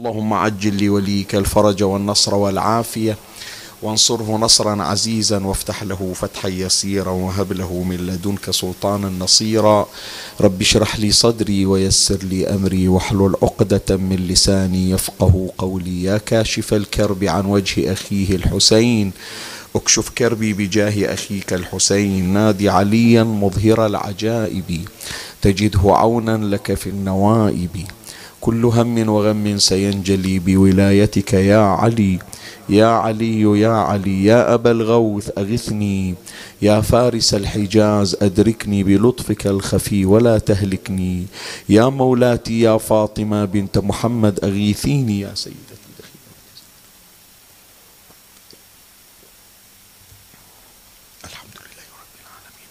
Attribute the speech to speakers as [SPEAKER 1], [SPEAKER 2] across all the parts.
[SPEAKER 1] اللهم عجل لوليك الفرج والنصر والعافية. وانصره نصرا عزيزا وافتح له فتحا يسيرا وهب له من لدنك سلطانا نصيرا. رب اشرح لي صدري ويسر لي أمري واحلل عقدة من لساني يفقه قولي. يا كاشف الكرب عن وجه أخيه الحسين. اكشف كربي بجاه أخيك الحسين. نادي عليا مظهر العجائب. تجده عونا لك في النوائب. كل هم وغم سينجلي بولايتك يا علي يا علي يا علي يا أبا الغوث أغثني يا فارس الحجاز أدركني بلطفك الخفي ولا تهلكني يا مولاتي يا فاطمة بنت محمد أغيثيني يا سيدتي الحمد لله رب العالمين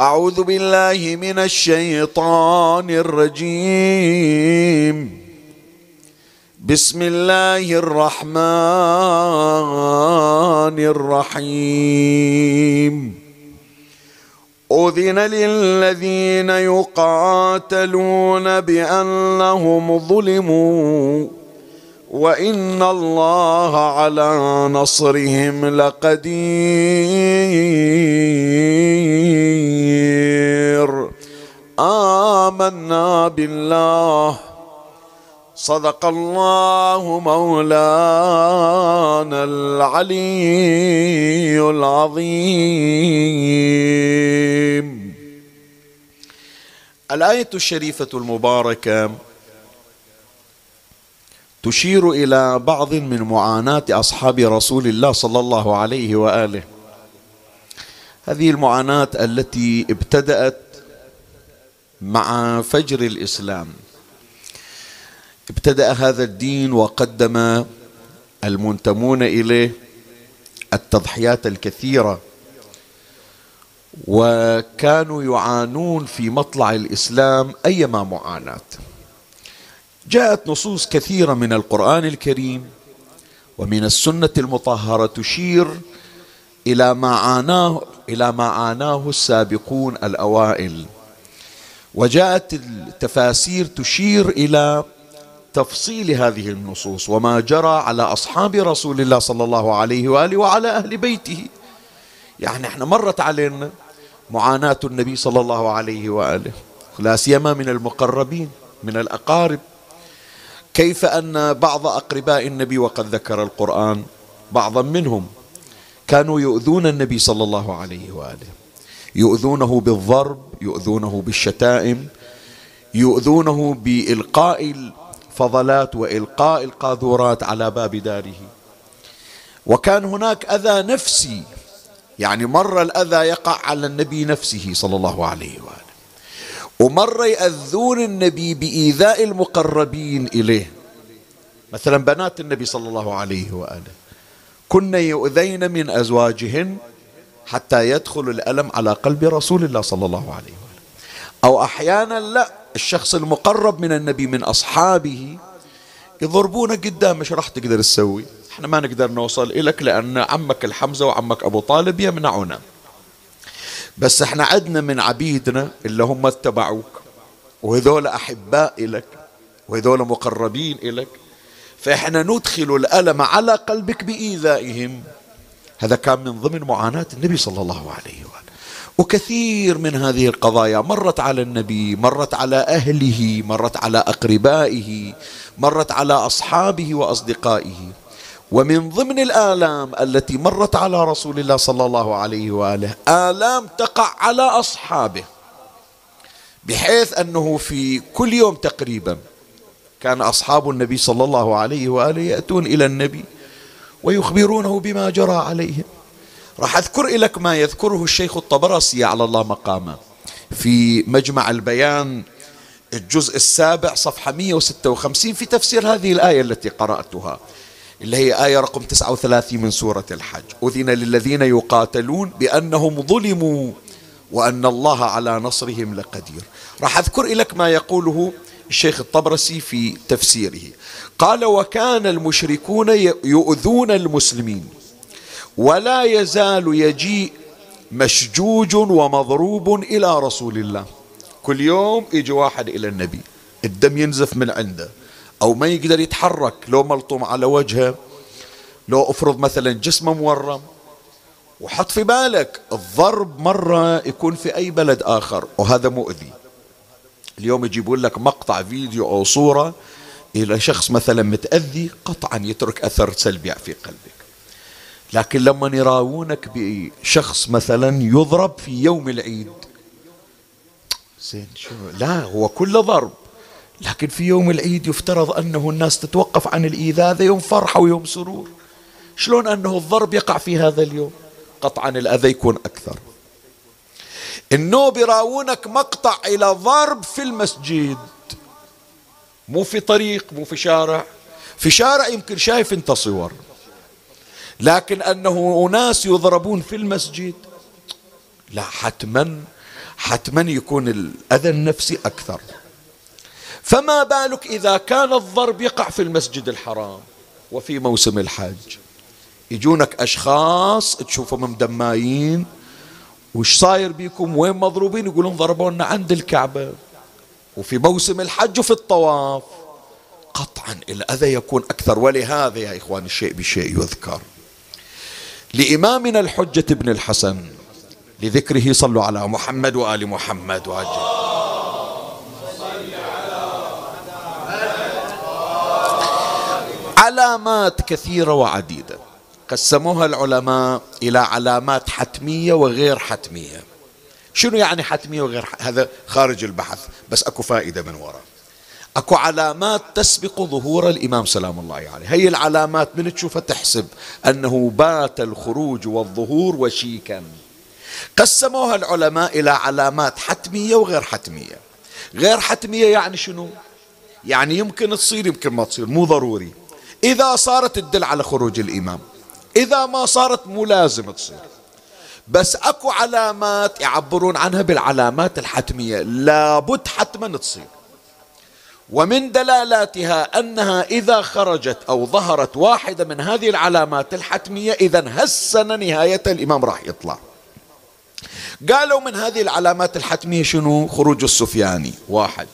[SPEAKER 1] أعوذ بالله من الشيطان الرجيم. بسم الله الرحمن الرحيم. أذن للذين يقاتلون بأنهم ظلموا وان الله على نصرهم لقدير. امنا بالله. صدق الله مولانا العلي العظيم. الآية الشريفة المباركة تشير إلى بعض من معاناة أصحاب رسول الله صلى الله عليه وآله. هذه المعاناة التي ابتدأت مع فجر الإسلام. ابتدأ هذا الدين وقدم المنتمون إليه التضحيات الكثيرة. وكانوا يعانون في مطلع الإسلام أيما معاناة. جاءت نصوص كثيرة من القرآن الكريم ومن السنة المطهرة تشير إلى ما عاناه إلى ما عاناه السابقون الأوائل. وجاءت التفاسير تشير إلى تفصيل هذه النصوص وما جرى على أصحاب رسول الله صلى الله عليه وآله وعلى أهل بيته. يعني إحنا مرت علينا معاناة النبي صلى الله عليه وآله لا سيما من المقربين من الأقارب. كيف أن بعض أقرباء النبي وقد ذكر القرآن بعضا منهم كانوا يؤذون النبي صلى الله عليه وآله. يؤذونه بالضرب يؤذونه بالشتائم يؤذونه بإلقاء الفضلات وإلقاء القاذورات على باب داره. وكان هناك أذى نفسي يعني مره الأذى يقع على النبي نفسه صلى الله عليه وآله. ومرة يأذون النبي بإيذاء المقربين إليه. مثلا بنات النبي صلى الله عليه وآله. كن يؤذين من أزواجهن حتى يدخل الألم على قلب رسول الله صلى الله عليه وآله. أو أحيانا لا الشخص المقرب من النبي من أصحابه يضربونه قدام مش راح تقدر تسوي؟ إحنا ما نقدر نوصل إليك لأن عمك الحمزة وعمك أبو طالب يمنعونا. بس إحنا عدنا من عبيدنا اللي هم اتبعوك وهذول أحباء إلك وهذول مقربين إلك فإحنا ندخل الألم على قلبك بإيذائهم. هذا كان من ضمن معاناة النبي صلى الله عليه وآله. وكثير من هذه القضايا مرت على النبي مرت على أهله مرت على أقربائه مرت على أصحابه وأصدقائه. ومن ضمن الآلام التي مرت على رسول الله صلى الله عليه وآله آلام تقع على أصحابه بحيث أنه في كل يوم تقريبا كان أصحاب النبي صلى الله عليه وآله يأتون إلى النبي ويخبرونه بما جرى عليهم. راح أذكر لك ما يذكره الشيخ الطبرسي على الله مقامه. في مجمع البيان الجزء السابع صفحة 156 في تفسير هذه الآية التي قرأتها. اللي هي آية رقم 39 من سورة الحج. أذن للذين يقاتلون بأنهم ظلموا وأن الله على نصرهم لقدير. راح أذكر لك ما يقوله الشيخ الطبرسي في تفسيره. قال وكان المشركون يؤذون المسلمين ولا يزال يجيء مشجوج ومضروب إلى رسول الله. كل يوم يجي واحد إلى النبي الدم ينزف من عنده. أو ما يقدر يتحرك لو ملطم على وجهه لو أفرض مثلا جسمه مورم. وحط في بالك الضرب مرة يكون في أي بلد آخر وهذا مؤذي. اليوم يجيبون لك مقطع فيديو أو صورة إلى شخص مثلا متأذي قطعا يترك أثر سلبي في قلبك. لكن لما يراونك بشخص مثلا يضرب في يوم العيد زين شو؟ لا هو كله ضرب. لكن في يوم العيد يفترض أنه الناس تتوقف عن الإيذاء هذا يوم فرحة ويوم سرور. شلون أنه الضرب يقع في هذا اليوم؟ قطعا الأذى يكون أكثر. النوب يراونك مقطع إلى ضرب في المسجد. مو في طريق مو في شارع. في شارع يمكن شايف أنت صور. لكن أنه أناس يضربون في المسجد لا حتما حتما يكون الأذى النفسي أكثر. فما بالك إذا كان الضرب يقع في المسجد الحرام وفي موسم الحج؟ يجونك أشخاص تشوفهم مدمايين وش صاير بيكم؟ وين مضروبين؟ يقولون ضربونا عند الكعبة. وفي موسم الحج وفي الطواف. قطعا الأذى يكون أكثر. ولهذا يا إخوان الشيء بشيء يذكر. لإمامنا الحجة بن الحسن لذكره صلوا على محمد وآل محمد. وعجل علامات كثيرة وعديدة. قسموها العلماء إلى علامات حتمية وغير حتمية. شنو يعني حتمية وغير حتمية؟ هذا خارج البحث بس أكو فائدة من وراء أكو علامات تسبق ظهور الإمام سلام الله عليه. هي العلامات من تشوفها تحسب أنه بات الخروج والظهور وشيكا. قسموها العلماء إلى علامات حتمية وغير حتمية. غير حتمية يعني شنو؟ يعني يمكن تصير يمكن ما تصير مو ضروري. إذا صارت تدل على خروج الإمام إذا ما صارت مو لازم تصير. بس أكو علامات يعبرون عنها بالعلامات الحتمية لابد حتما تصير. ومن دلالاتها أنها إذا خرجت أو ظهرت واحدة من هذه العلامات الحتمية إذا هسن نهاية الإمام راح يطلع. قالوا من هذه العلامات الحتمية شنو؟ خروج السفياني واحد.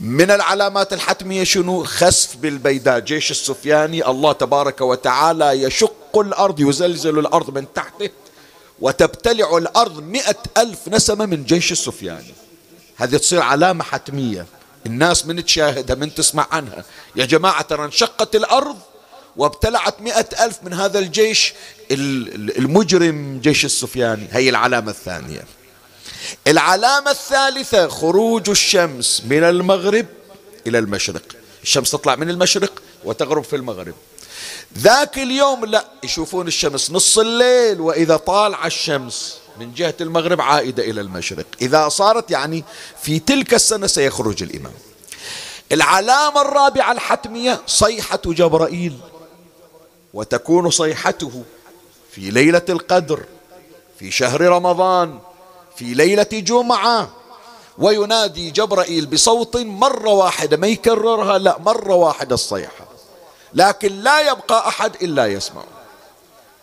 [SPEAKER 1] من العلامات الحتمية شنو؟ خسف بالبيداء. جيش السفياني الله تبارك وتعالى يشق الأرض يزلزل الأرض من تحته وتبتلع الأرض مئة ألف نسمة من جيش السفياني. هذه تصير علامة حتمية. الناس من تشاهدها من تسمع عنها. يا جماعة ترى انشقت الأرض وابتلعت مئة ألف من هذا الجيش المجرم جيش السفياني. هي العلامة الثانية. العلامة الثالثة خروج الشمس من المغرب إلى المشرق. الشمس تطلع من المشرق وتغرب في المغرب. ذاك اليوم لا يشوفون الشمس نص الليل وإذا طالع الشمس من جهة المغرب عائدة إلى المشرق. إذا صارت يعني في تلك السنة سيخرج الإمام. العلامة الرابعة الحتمية صيحة جبرائيل. وتكون صيحته في ليلة القدر في شهر رمضان. في ليلة جمعة وينادي جبرائيل بصوت مرة واحدة ما يكررها لا مرة واحدة الصيحة. لكن لا يبقى أحد إلا يسمع.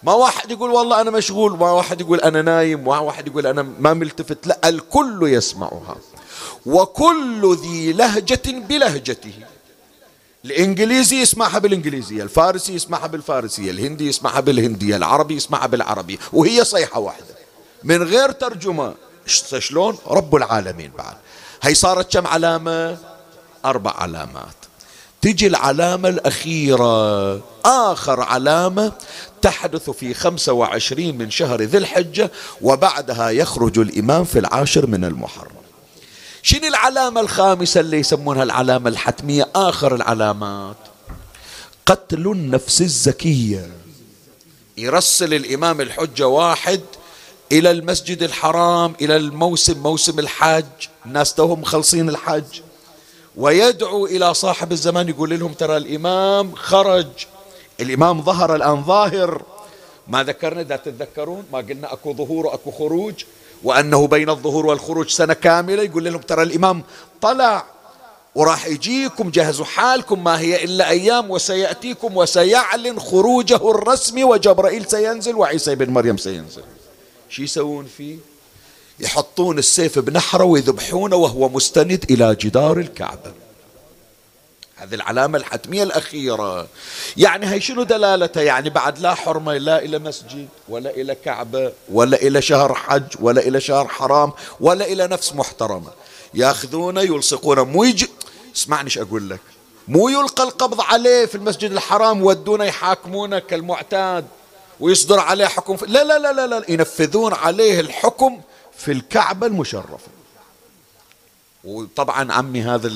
[SPEAKER 1] ما واحد يقول والله أنا مشغول ما واحد يقول أنا نايم ما واحد يقول أنا ما ملتفت لا الكل يسمعها. وكل ذي لهجة بلهجته. الإنجليزي يسمعها بالإنجليزية الفارسي يسمعها بالفارسية الهندي يسمعها بالهندية العربي يسمعها بالعربية وهي صيحة واحدة. من غير ترجمة. شلون؟ رب العالمين بعد. هي صارت كم علامة؟ أربع علامات. تجي العلامة الأخيرة. آخر علامة تحدث في خمسة وعشرين من شهر ذي الحجة وبعدها يخرج الإمام في العاشر من المحرم. شنو العلامة الخامسة اللي يسمونها العلامة الحتمية؟ آخر العلامات. قتل النفس الزكية. يرسل الإمام الحجة واحد إلى المسجد الحرام إلى الموسم موسم الحج الناس توهم مخلصين الحج ويدعو إلى صاحب الزمان يقول لهم ترى الإمام خرج. الإمام ظهر الآن ظاهر. ما ذكرنا دا تتذكرون ما قلنا أكو ظهور وأكو خروج. وأنه بين الظهور والخروج سنة كاملة يقول لهم ترى الإمام طلع. وراح يجيكم جهزوا حالكم ما هي إلا أيام وسيأتيكم وسيعلن خروجه الرسمي وجبرائيل سينزل وعيسى بن مريم سينزل. شو يسوون فيه؟ يحطون السيف بنحره ويذبحونه وهو مستند إلى جدار الكعبة. هذه العلامة الحتمية الأخيرة. يعني هي شنو دلالتها؟ يعني بعد لا حرمة لا إلى مسجد ولا إلى كعبة ولا إلى شهر حج ولا إلى شهر حرام ولا إلى نفس محترمة. ياخذونه يلصقونه. مو يجي اسمعني إيش أقول لك. مو يلقى القبض عليه في المسجد الحرام ودونه يحاكمونه كالمعتاد. ويصدر عليه حكم لا لا لا لا, لا ينفذون عليه الحكم في الكعبة المشرفة. وطبعا عمي هذا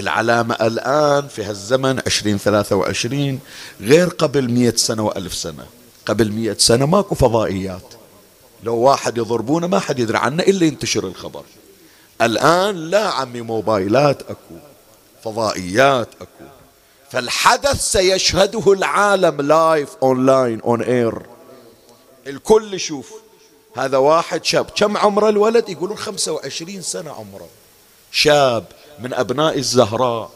[SPEAKER 1] العلامة الآن في هالزمن عشرين ثلاثة وعشرين غير قبل مئة سنة وألف سنة. قبل مئة سنة ماكو فضائيات. لو واحد يضربونه ما حد يدري عنه إلا ينتشر الخبر. الآن لا عمي موبايلات أكو فضائيات أكو. فالحدث سيشهده العالم live online on air الكل يشوف. هذا واحد شاب. كم عمره الولد؟ يقولون خمسة وعشرين سنة عمره. شاب من أبناء الزهراء.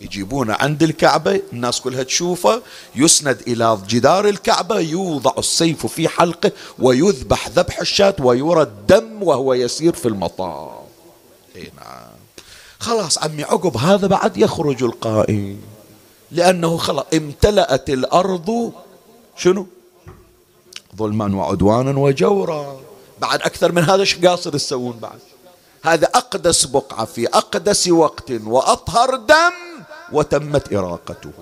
[SPEAKER 1] يجيبونه عند الكعبة. الناس كلها تشوفه. يسند إلى جدار الكعبة. يوضع السيف في حلقه ويذبح ذبح الشاة ويرى الدم وهو يسير في المطاف اي نعم. خلاص عمي عقب هذا بعد يخرج القائم. لأنه خلاص امتلأت الأرض شنو؟ ظلما وعدوانا وجورا. بعد أكثر من هذا إيش قاصر تسوون بعد؟ هذا أقدس بقعة في أقدس وقت وأطهر دم وتمت إراقته.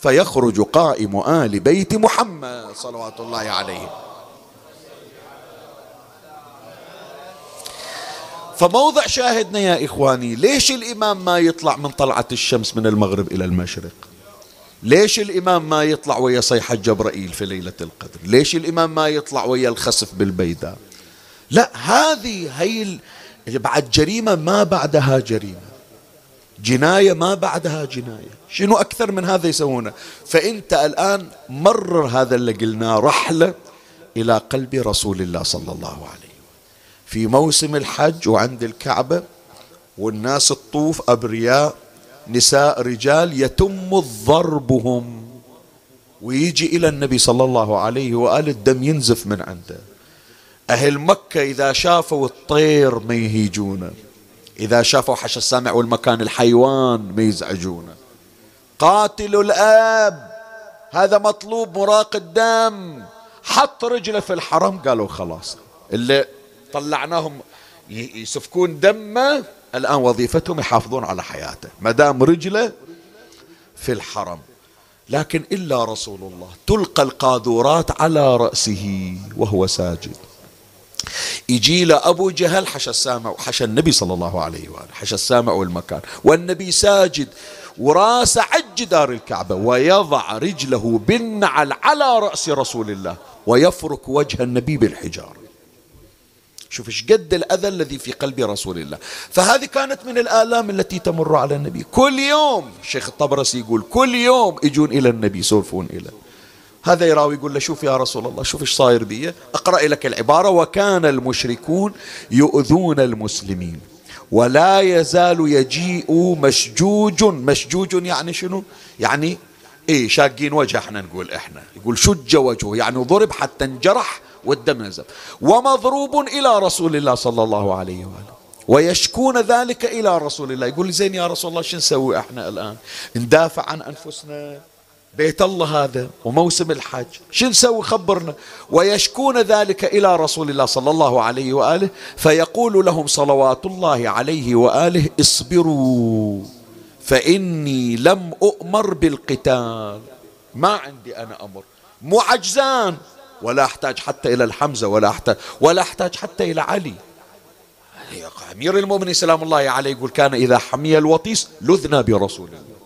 [SPEAKER 1] فيخرج قائم آل بيت محمد صلوات الله عليه. فموضع شاهدنا يا إخواني ليش الإمام ما يطلع من طلعة الشمس من المغرب إلى المشرق؟ ليش الإمام ما يطلع ويا صيحة جبرائيل في ليلة القدر؟ ليش الإمام ما يطلع ويا الخسف بالبيداء؟ لا هذه هي بعد جريمة ما بعدها جريمة. جناية ما بعدها جناية. شنو أكثر من هذا يسوونه؟ فأنت الآن مرر هذا اللي قلناه رحلة إلى قلب رسول الله صلى الله عليه في موسم الحج وعند الكعبة والناس تطوف أبرياء نساء رجال يتم ضربهم ويجي إلى النبي صلى الله عليه وآله الدم ينزف من عنده. أهل مكة إذا شافوا الطير ما يهيجونه إذا شافوا حش السامع والمكان الحيوان ما يزعجونه. قاتل الآب هذا مطلوب مراق الدم. حط رجله في الحرم قالوا خلاص. اللي طلعناهم يسفكون دمه الآن وظيفتهم يحافظون على حياته ما دام رجلة في الحرم. لكن إلا رسول الله تلقى القاذورات على رأسه وهو ساجد. يجي له أبو جهل حشى السامع وحشى النبي صلى الله عليه وآله حشى السامع والمكان. والنبي ساجد وراسه عج جدار الكعبة ويضع رجله بالنعل على رأس رسول الله ويفرك وجه النبي بالحجارة. شوف إيش قد الأذى الذي في قلب رسول الله. فهذه كانت من الآلام التي تمر على النبي. كل يوم الشيخ الطبرسي يقول كل يوم يجون إلى النبي يسولفون إلى. هذا يراوي يقول له شوف يا رسول الله شوف إيش صاير بي. أقرأ لك العبارة. وكان المشركون يؤذون المسلمين. ولا يزال يجيء مشجوج. مشجوج يعني شنو؟ يعني إيه شاقين وجه إحنا نقول إحنا. يقول شج وجهه يعني ضرب حتى انجرح والدم نزل ومضروب إلى رسول الله صلى الله عليه وآله. ويشكون ذلك إلى رسول الله. يقول زين يا رسول الله شو نسوي إحنا الآن؟ ندافع عن أنفسنا. بيت الله هذا وموسم الحج. شو نسوي؟ خبرنا. ويشكون ذلك إلى رسول الله صلى الله عليه وآله. فيقول لهم صلوات الله عليه وآله اصبروا. فإني لم أؤمر بالقتال. ما عندي أنا أمر. مو عجزان. ولا أحتاج حتى إلى الحمزة ولا أحتاج ولا أحتاج حتى إلى علي. أمير المؤمنين سلام الله عليه يقول كان إذا حمي الوطيس لذنا برسول الله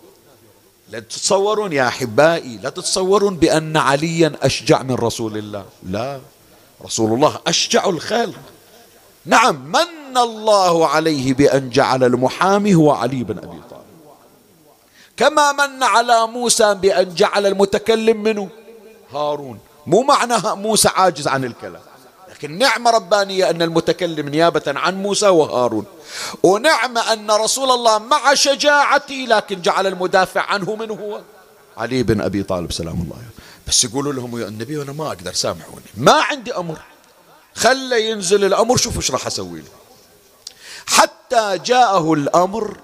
[SPEAKER 1] لا تتصورون يا أحبائي لا تتصورون بأن عليا أشجع من رسول الله. لا رسول الله أشجع الخلق. نعم من الله عليه بأن جعل المحامي هو علي بن أبي طالب. كما من على موسى بأن جعل المتكلم منه. هارون مو معنى موسى عاجز عن الكلام. لكن نعمة ربانية أن المتكلم نيابة عن موسى وهارون. ونعمة أن رسول الله مع شجاعته لكن جعل المدافع عنه من هو. علي بن أبي طالب سلام الله عليه. بس يقولوا لهم يا النبي أنا ما أقدر سامحوني. ما عندي أمر. خلى ينزل الأمر شوفوا إيش راح أسوي له. حتى جاءه الأمر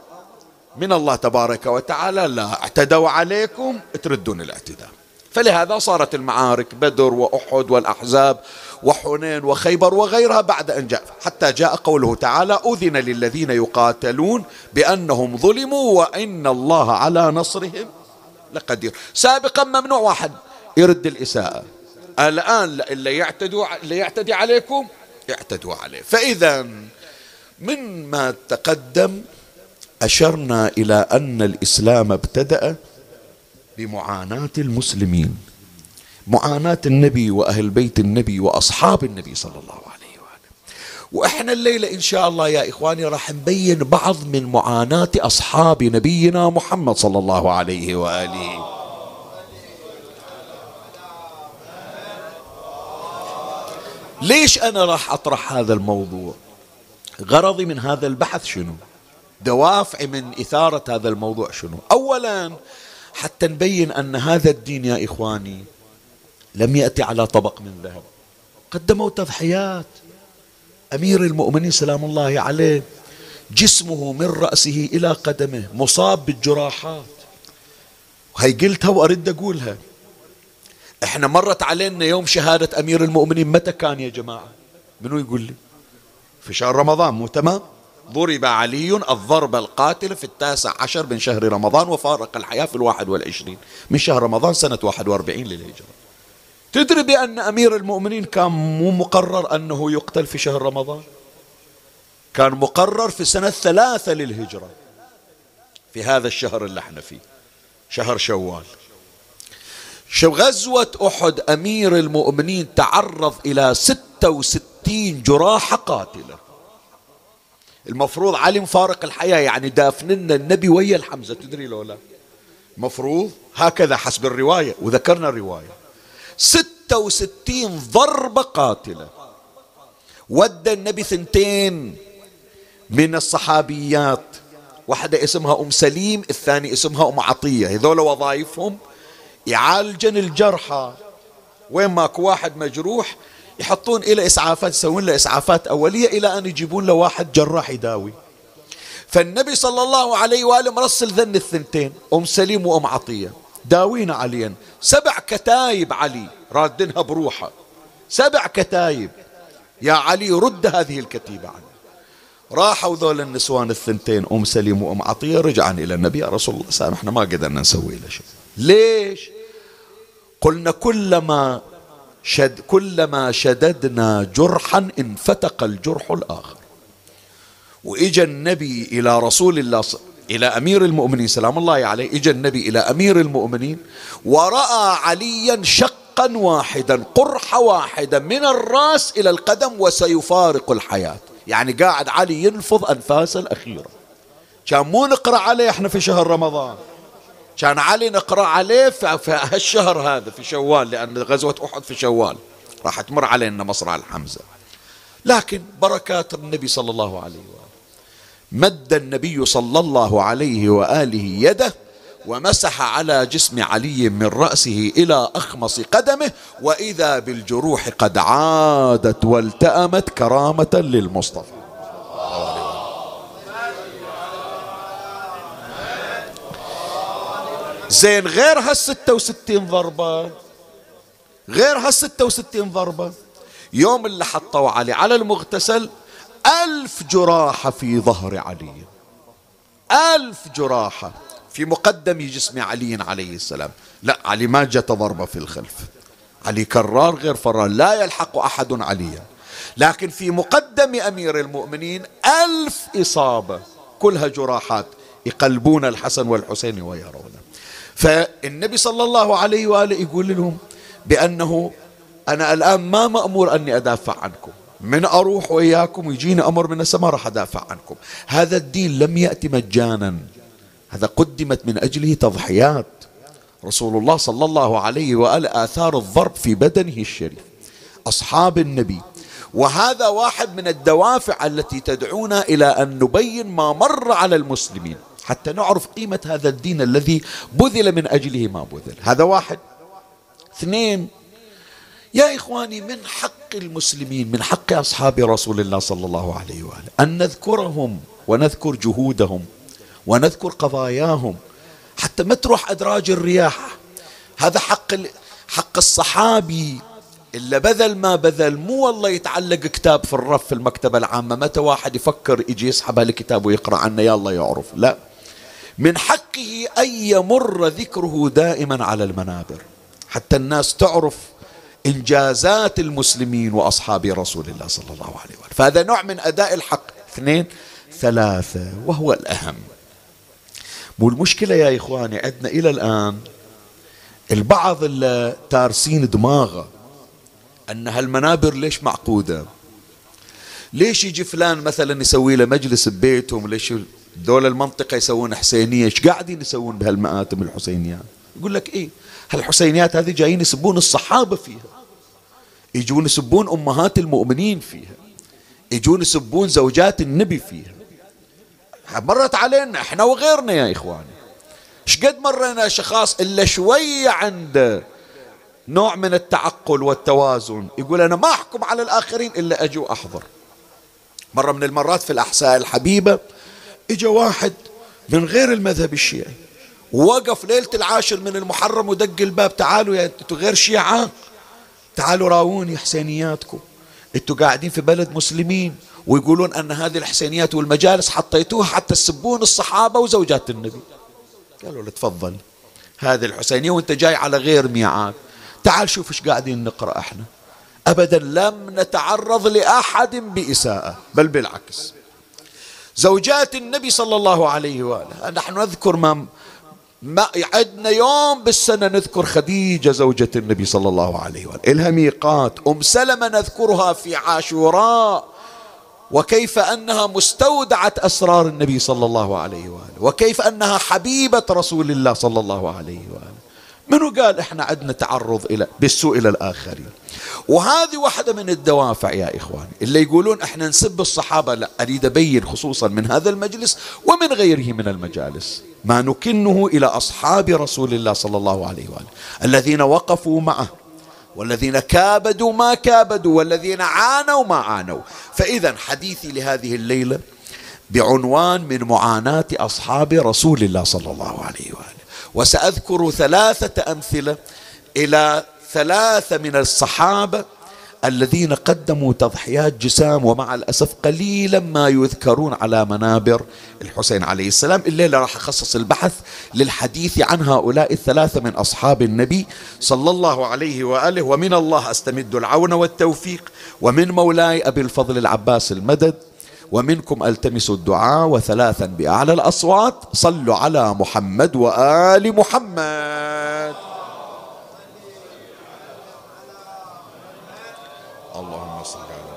[SPEAKER 1] من الله تبارك وتعالى لا اعتدوا عليكم تردون الاعتداء. فلهذا صارت المعارك بدر وأحد والأحزاب وحنين وخيبر وغيرها بعد أن جاء حتى جاء قوله تعالى أذن للذين يقاتلون بأنهم ظلموا وإن الله على نصرهم لقدير. سابقا ممنوع واحد يرد الإساءة. الآن اللي يعتدوا اللي يعتدي عليكم يعتدوا عليه. فإذا من ما تقدم أشرنا إلى أن الإسلام ابتدأ بمعاناة المسلمين معاناة النبي وأهل بيت النبي وأصحاب النبي صلى الله عليه وآله. وإحنا الليلة إن شاء الله يا إخواني راح نبين بعض من معاناة أصحاب نبينا محمد صلى الله عليه وآله. ليش أنا راح أطرح هذا الموضوع؟ غرضي من هذا البحث شنو؟ دوافعي من إثارة هذا الموضوع شنو؟ أولا حتى نبين أن هذا الدين يا إخواني لم يأتي على طبق من ذهب. قدموا تضحيات. أمير المؤمنين سلام الله عليه جسمه من رأسه إلى قدمه مصاب بالجراحات. وهي قلتها وأرد أقولها. إحنا مرت علينا يوم شهادة أمير المؤمنين. متى كان يا جماعة؟ منو يقول لي؟ في شهر رمضان مو تمام؟ ضرب علي الضربة القاتلة في التاسع عشر من شهر رمضان وفارق الحياة في الواحد والعشرين. من شهر رمضان سنة واحد وأربعين للهجرة. تدري بأن أمير المؤمنين كان مو مقرر أنه يقتل في شهر رمضان؟ كان مقرر في سنة ثلاثة للهجرة. في هذا الشهر اللي إحنا فيه. شهر شوال. شو غزوة أحد أمير المؤمنين تعرض إلى ستة وستين جراحة قاتلة. المفروض علي مفارق الحياة يعني دافننا النبي ويا الحمزة تدري لو لا؟ مفروض هكذا حسب الرواية وذكرنا الرواية. ستة وستين ضربة قاتلة. ودى النبي ثنتين من الصحابيات. واحدة اسمها أم سليم الثاني اسمها أم عطية. هذول وظائفهم يعالجن الجرحى. وين ماكو واحد مجروح يحطون إلى إسعافات يسوون له إسعافات أولية إلى أن يجيبون له واحد جراح يداوي. فالنبي صلى الله عليه وآله مرسل ذن الثنتين أم سليم وأم عطية. داوين عليا. سبع كتايب علي رادنها بروحه. سبع كتايب. يا علي رد هذه الكتيبة عني راحوا ذول النسوان الثنتين أم سليم وأم عطية رجعن إلى النبي. يا رسول الله سامحنا ما قدرنا نسوي له شيء. ليش؟ قلنا كلما شد كلما شددنا جرحا انفتق الجرح الآخر. وإجا النبي إلى رسول الله إلى أمير المؤمنين سلام الله عليه إجا النبي إلى أمير المؤمنين ورأى عليا شقا واحدا قرحة واحدة من الرأس إلى القدم وسيفارق الحياة. يعني قاعد علي ينفض أنفاسه الأخيرة. كان مو نقرأ عليه إحنا في شهر رمضان. كان علي نقرأ عليه في هالشهر هذا في شوال لأن غزوة أحد في شوال. راح تمر علينا مصرع الحمزة. لكن بركات النبي صلى الله عليه وآله. مد النبي صلى الله عليه وآله يده ومسح على جسم علي من رأسه إلى أخمص قدمه وإذا بالجروح قد عادت والتأمت كرامة للمصطفى. زين غير هالستة وستين ضربة. غير هالستة وستين ضربة. يوم اللي حطوا علي على المغتسل ألف جراحة في ظهر علي. ألف جراحة. في مقدم جسم علي عليه السلام. لا علي ما جت ضربة في الخلف. علي كرار غير فرار لا يلحق أحد عليا. لكن في مقدم أمير المؤمنين ألف إصابة. كلها جراحات يقلبون الحسن والحسين ويرونه. فالنبي صلى الله عليه وآله يقول لهم بأنه أنا الآن ما مأمور أني أدافع عنكم. من أروح وإياكم ويجيني أمر من السماء راح أدافع عنكم. هذا الدين لم يأتي مجانا. هذا قدمت من أجله تضحيات. رسول الله صلى الله عليه وآله آثار الضرب في بدنه الشريف. أصحاب النبي. وهذا واحد من الدوافع التي تدعونا إلى أن نبين ما مر على المسلمين. حتى نعرف قيمة هذا الدين الذي بذل من أجله ما بذل. هذا واحد. اثنين يا إخواني من حق المسلمين من حق أصحاب رسول الله صلى الله عليه وآله أن نذكرهم ونذكر جهودهم ونذكر قضاياهم حتى ما تروح أدراج الرياح. هذا حق حق الصحابي. إلا بذل ما بذل. مو والله يتعلق كتاب في الرف في المكتبة العامة. متى واحد يفكر يجي يسحب هالكتاب ويقرأ عنه؟ الله يعرف. لا. من حقه أن يمر ذكره دائما على المنابر. حتى الناس تعرف إنجازات المسلمين وأصحاب رسول الله صلى الله عليه وسلم. فهذا نوع من أداء الحق. اثنين ثلاثة وهو الأهم. والمشكلة يا إخواني عندنا إلى الآن البعض اللي تارسين دماغه أن هالمنابر ليش معقودة؟ ليش يجي فلان مثلا يسوي له مجلس ببيتهم؟ ليش دول المنطقة يسوون حسينية. إيش قاعدين يسوون بهالمآتم الحسينيات يقول لك إيه؟ هالحسينيات هذه جايين يسبون الصحابة فيها. يجون يسبون أمهات المؤمنين فيها. يجون يسبون زوجات النبي فيها. مرت علينا إحنا وغيرنا يا إخواني. إيش قد مرينا اشخاص إلا شوية عند نوع من التعقل والتوازن. يقول أنا ما أحكم على الآخرين إلا أجي واحضر مرة من المرات في الاحساء الحبيبة إجا واحد من غير المذهب الشيعي ووقف ليلة العاشر من المحرم ودق الباب تعالوا يا أنتوا غير شيعة تعالوا راوني حسينياتكم. أنتوا قاعدين في بلد مسلمين ويقولون أن هذه الحسينيات والمجالس حطيتوها حتى تسبون الصحابة وزوجات النبي. قالوا له تفضل هذه الحسينية وانت جاي على غير ميعاد. تعال شوف إيش قاعدين نقرأ إحنا. ابدا لم نتعرض لأحد بإساءة بل بالعكس. زوجات النبي صلى الله عليه وآله. نحن نذكر ما ما عندنا يوم بالسنة نذكر خديجة زوجة النبي صلى الله عليه وآله. إلها ميقات. أم سلمة نذكرها في عاشوراء. وكيف أنها مستودعة أسرار النبي صلى الله عليه وآله. وكيف أنها حبيبة رسول الله صلى الله عليه وآله. منو قال إحنا عندنا تعرض إلى بالسوء إلى الآخرين؟ وهذه واحدة من الدوافع يا إخواني اللي يقولون إحنا نسب الصحابة لا أريد أبين خصوصا من هذا المجلس ومن غيره من المجالس. ما نكنه إلى أصحاب رسول الله صلى الله عليه وآله. الذين وقفوا معه والذين كابدوا ما كابدوا والذين عانوا ما عانوا. فاذا حديثي لهذه الليلة بعنوان من معاناة أصحاب رسول الله صلى الله عليه وآله. وسأذكر ثلاثة أمثلة إلى ثلاثة من الصحابة الذين قدموا تضحيات جسام ومع الأسف قليلا ما يذكرون على منابر الحسين عليه السلام. الليلة راح أخصص البحث للحديث عن هؤلاء الثلاثة من أصحاب النبي صلى الله عليه وآله. ومن الله أستمد العون والتوفيق. ومن مولاي أبي الفضل العباس المدد. ومنكم التمس الدعاء وثلاثا بأعلى الأصوات. صلوا على محمد وآل محمد اللهم صل على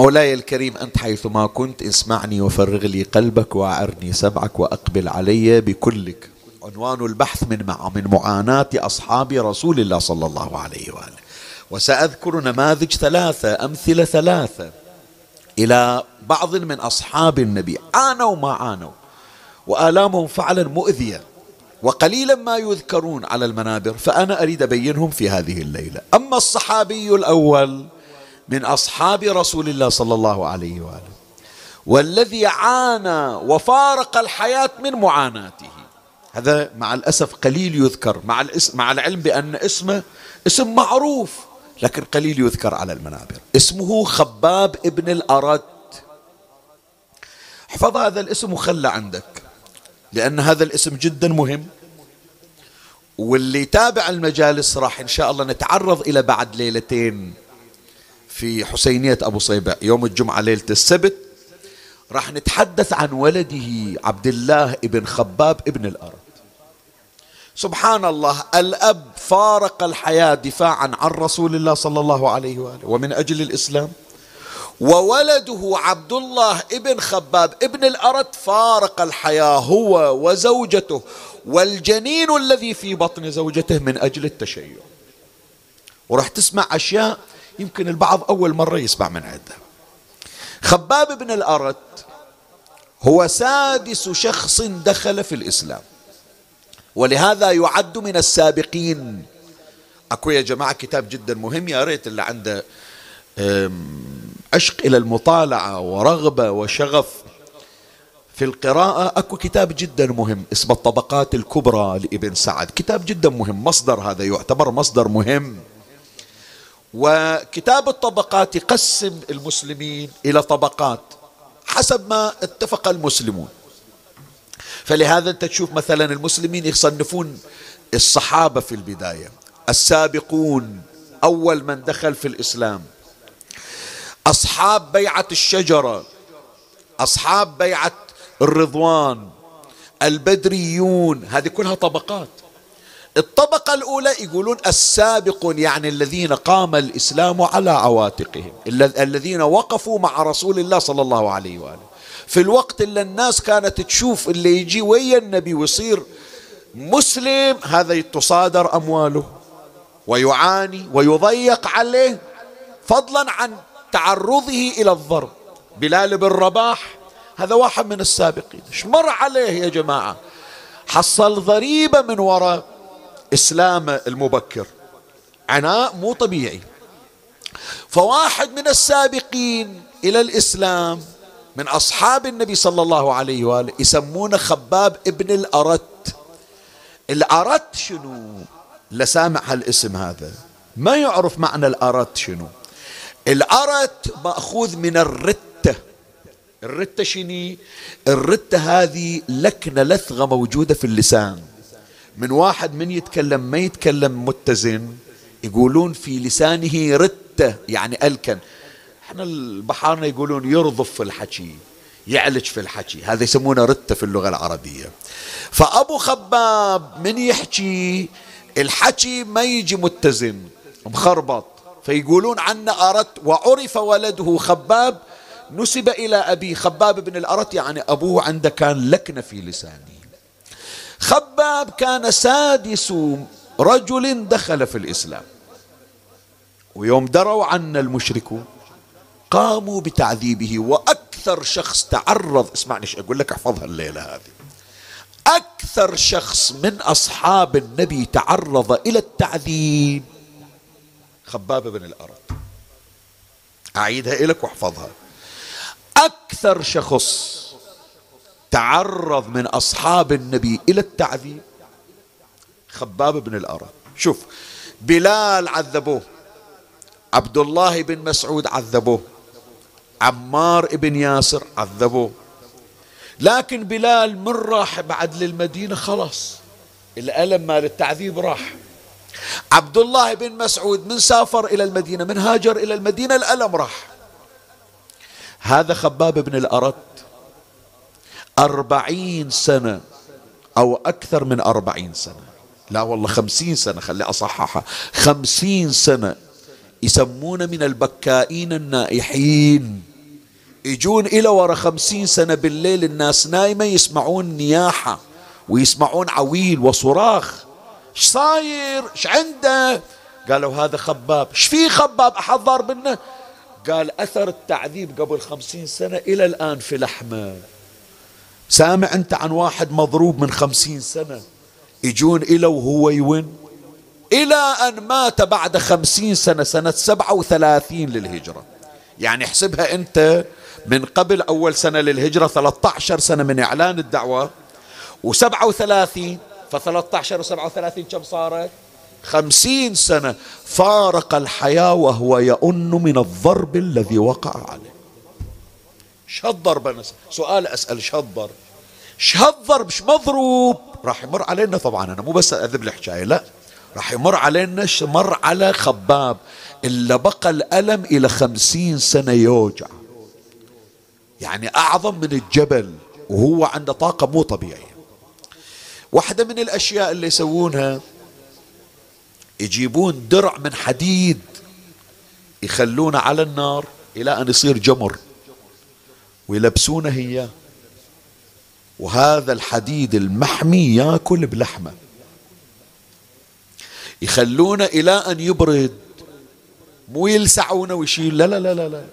[SPEAKER 1] مولاي الكريم أنت حيثما كنت اسمعني وفرغ لي قلبك وأعرني سبعك وأقبل علي بكلك. عنوان البحث من من معاناة أصحاب رسول الله صلى الله عليه وآله. وسأذكر نماذج ثلاثة أمثلة ثلاثة إلى بعض من أصحاب النبي. عانوا ما عانوا. وآلامهم فعلا مؤذية. وقليلا ما يذكرون على المنابر فأنا أريد أبينهم في هذه الليلة. أما الصحابي الأول من أصحاب رسول الله صلى الله عليه وآله والذي عانى وفارق الحياة من معاناته. هذا مع الأسف قليل يذكر مع, الاسم مع العلم بأن اسمه اسم معروف لكن قليل يذكر على المنابر. اسمه خباب ابن الأرت احفظ هذا الاسم وخلى عندك لأن هذا الاسم جدا مهم. واللي يتابع المجالس راح إن شاء الله نتعرض إلى بعد ليلتين. في حسينية أبو صيبع يوم الجمعة ليلة السبت راح نتحدث عن ولده عبد الله ابن خباب ابن الأرض. سبحان الله الأب فارق الحياة دفاعا عن رسول الله صلى الله عليه وآله ومن أجل الإسلام. وولده عبد الله ابن خباب ابن الأرد فارق الحياة هو وزوجته والجنين الذي في بطن زوجته من أجل التشيع. وراح تسمع أشياء يمكن البعض أول مرة يسمع من عندها خباب بن الأرت هو سادس شخص دخل في الإسلام ولهذا يعد من السابقين. أكو يا جماعة كتاب جدا مهم يا ريت اللي عنده عشق إلى المطالعة ورغبة وشغف في القراءة. أكو كتاب جدا مهم اسمه الطبقات الكبرى لابن سعد. كتاب جدا مهم مصدر هذا يعتبر مصدر مهم. وكتاب الطبقات يقسم المسلمين إلى طبقات حسب ما اتفق المسلمون. فلهذا أنت تشوف مثلا المسلمين يصنفون الصحابة في البداية. السابقون أول من دخل في الإسلام. أصحاب بيعة الشجرة أصحاب بيعة الرضوان البدريون هذه كلها طبقات. الطبقة الأولى يقولون السابقون يعني الذين قام الإسلام على عواتقهم الذين وقفوا مع رسول الله صلى الله عليه وآله. في الوقت اللي الناس كانت تشوف اللي يجي ويا النبي ويصير مسلم هذا تصادر أمواله ويعاني ويضيق عليه فضلا عن تعرضه إلى الضرب. بلال بن رباح هذا واحد من السابقين. إيش مر عليه يا جماعة؟ حصل ضريبة من وراء إسلام المبكر. عناء مو طبيعي. فواحد من السابقين إلى الإسلام من أصحاب النبي صلى الله عليه وآله يسمونه خباب ابن الأرت. الأرت شنو؟ لسامع هالاسم هذا. ما يعرف معنى الأرت شنو. الأرت مأخوذ من الرتة. الرتة شني الرتة هذه لكنة لثغة موجودة في اللسان. من واحد من يتكلم ما يتكلم متزن يقولون في لسانه رتة يعني ألكن. إحنا البحارنا يقولون يرضف في الحكي يعلج في الحكي. هذا يسمونه رتة في اللغة العربية. فأبو خباب من يحكي الحكي ما يجي متزن مخربط. فيقولون عنا أردت وعرف ولده خباب نسب إلى أبي خباب بن الأرت يعني أبوه عنده كان لكنة في لسانه. خباب كان سادس رجل دخل في الإسلام. ويوم دروا عنا المشركون قاموا بتعذيبه وأكثر شخص تعرض اسمعني أقول لك أحفظها الليلة هذه. أكثر شخص من أصحاب النبي تعرض إلى التعذيب. خباب بن الأرض. أعيدها لك وأحفظها. أكثر شخص تعرض من أصحاب النبي إلى التعذيب. خباب بن الأرض شوف بلال عذبوه عبد الله بن مسعود عذبوه عمار بن ياسر عذبوه. لكن بلال من راح بعد للمدينة؟ خلاص الألم مال التعذيب راح. عبد الله بن مسعود من سافر إلى المدينة من هاجر إلى المدينة الألم راح. هذا خباب بن الأرت أربعين سنة أو أكثر من أربعين سنة. لا والله خمسين سنة خلي أصححها. خمسين سنة. يسمون من البكائين النائحين. يجون إلى ورا خمسين سنة بالليل الناس نايمة يسمعون نياحة ويسمعون عويل وصراخ. إيش صاير؟ إيش عنده؟ قالوا هذا خباب. إيش في خباب أحد ضارب منه قال أثر التعذيب قبل خمسين سنة إلى الآن في لحمة. سامع أنت عن واحد مضروب من خمسين سنة يجون إلى وهو يون؟ إلى أن مات بعد خمسين سنة سنة سبعة وثلاثين للهجرة. يعني احسبها أنت من قبل أول سنة للهجرة 13 سنة من إعلان الدعوة وسبعة وثلاثين ف13 و37 كم صارت؟ خمسين سنة. فارق الحياة وهو يؤن من الضرب الذي وقع عليه. شهالضرب سؤال أسأل شهالضرب شهالضرب مش مضروب. راح يمر علينا طبعا أنا مو بس أذب الحكاية لا. راح يمر علينا مر على خباب. إلا بقى الألم إلى خمسين سنة يوجع. يعني أعظم من الجبل وهو عنده طاقة مو طبيعية. واحدة من الأشياء اللي يسوونها يجيبون درع من حديد يخلونه على النار إلى أن يصير جمر. ويلبسونه إياه وهذا الحديد المحمي ياكل بلحمة. يخلونه إلى أن يبرد. مو يلسعونه ويشيل. لا لا لا لا, لا.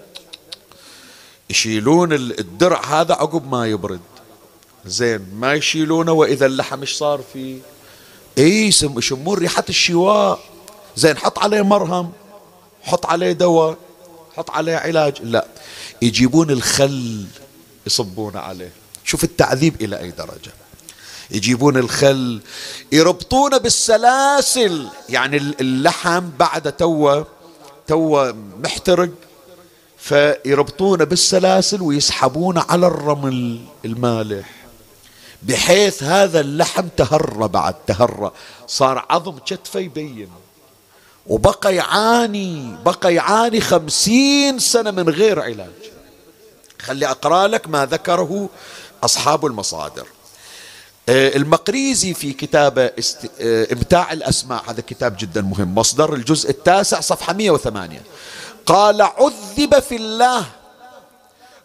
[SPEAKER 1] يشيلون الدرع هذا عقب ما يبرد. زين ما يشيلونه وإذا اللحم إيش صار فيه إي يشمون ريحة الشواء. زين حط عليه مرهم. حط عليه دواء. حط عليه علاج؟ لا. يجيبون الخل يصبون عليه. شوف التعذيب إلى أي درجة. يجيبون الخل يربطونه بالسلاسل. يعني اللحم بعد تو تو محترق فيربطونه بالسلاسل ويسحبونه على الرمل المالح. بحيث هذا اللحم تهرى بعد تهرى. صار عظم كتفه يبين. وبقى يعاني بقى يعاني خمسين سنة من غير علاج. خلي أقرأ لك ما ذكره أصحاب المصادر. آه، المقريزي في كتابه است... آه، إمتاع الأسماء هذا كتاب جدا مهم مصدر الجزء التاسع صفحة 108 قال عذب في الله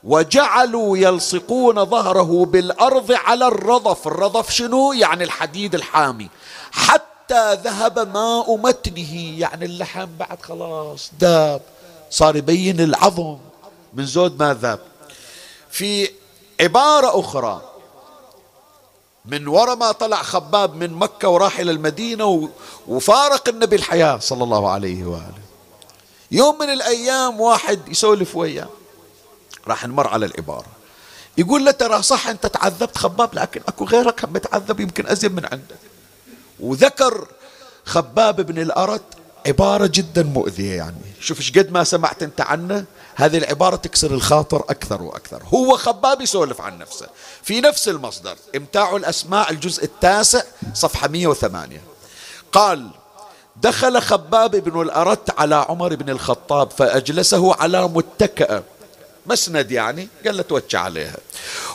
[SPEAKER 1] وجعلوا يلصقون ظهره بالأرض على الرضف. الرضف شنو؟ يعني الحديد الحامي. حتى ذهب ماء متنه يعني اللحم بعد خلاص داب. صار يبين العظم. من زود ما ذاب. في عبارة أخرى. من وراء ما طلع خباب من مكة وراح إلى المدينة وفارق النبي الحياة صلى الله عليه وآله. يوم من الأيام واحد يسولف وياه. راح نمر على العبارة. يقول له ترى صح أنت تعذبت خباب لكن أكو غيرك هم متعذب يمكن أزيد من عندك. وذكر خباب بن الأرت عبارة جدا مؤذية يعني. شوف إيش قد ما سمعت أنت عنه هذه العبارة تكسر الخاطر أكثر وأكثر. هو خباب يسولف عن نفسه. في نفس المصدر إمتاع الأسماء الجزء التاسع صفحة 108 قال دخل خباب بن الأرت على عمر بن الخطاب فأجلسه على متكأة مسند يعني قال له توجه عليها.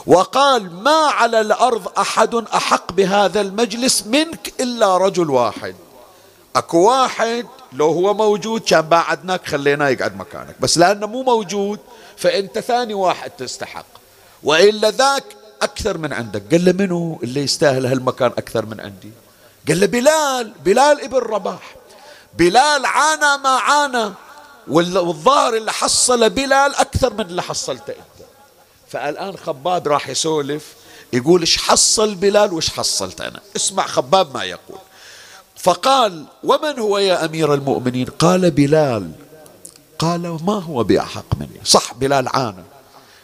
[SPEAKER 1] وقال ما على الأرض أحد أحق بهذا المجلس منك إلا رجل واحد. أكو واحد لو هو موجود كان بعدناك خليناه يقعد مكانك. بس لأنه مو موجود فأنت ثاني واحد تستحق. وإلا ذاك أكثر من عندك. قال له منو اللي يستاهل هالمكان أكثر من عندي؟ قال له بلال بلال ابن رباح. بلال عانى ما عانى. والظاهر اللي حصل بلال أكثر من اللي حصلته أنت. فالآن خباب راح يسولف يقول إيش حصل بلال وإيش حصلت أنا. اسمع خباب ما يقول. فقال ومن هو يا أمير المؤمنين؟ قال بلال. قال ما هو بأحق مني. صح بلال عانى.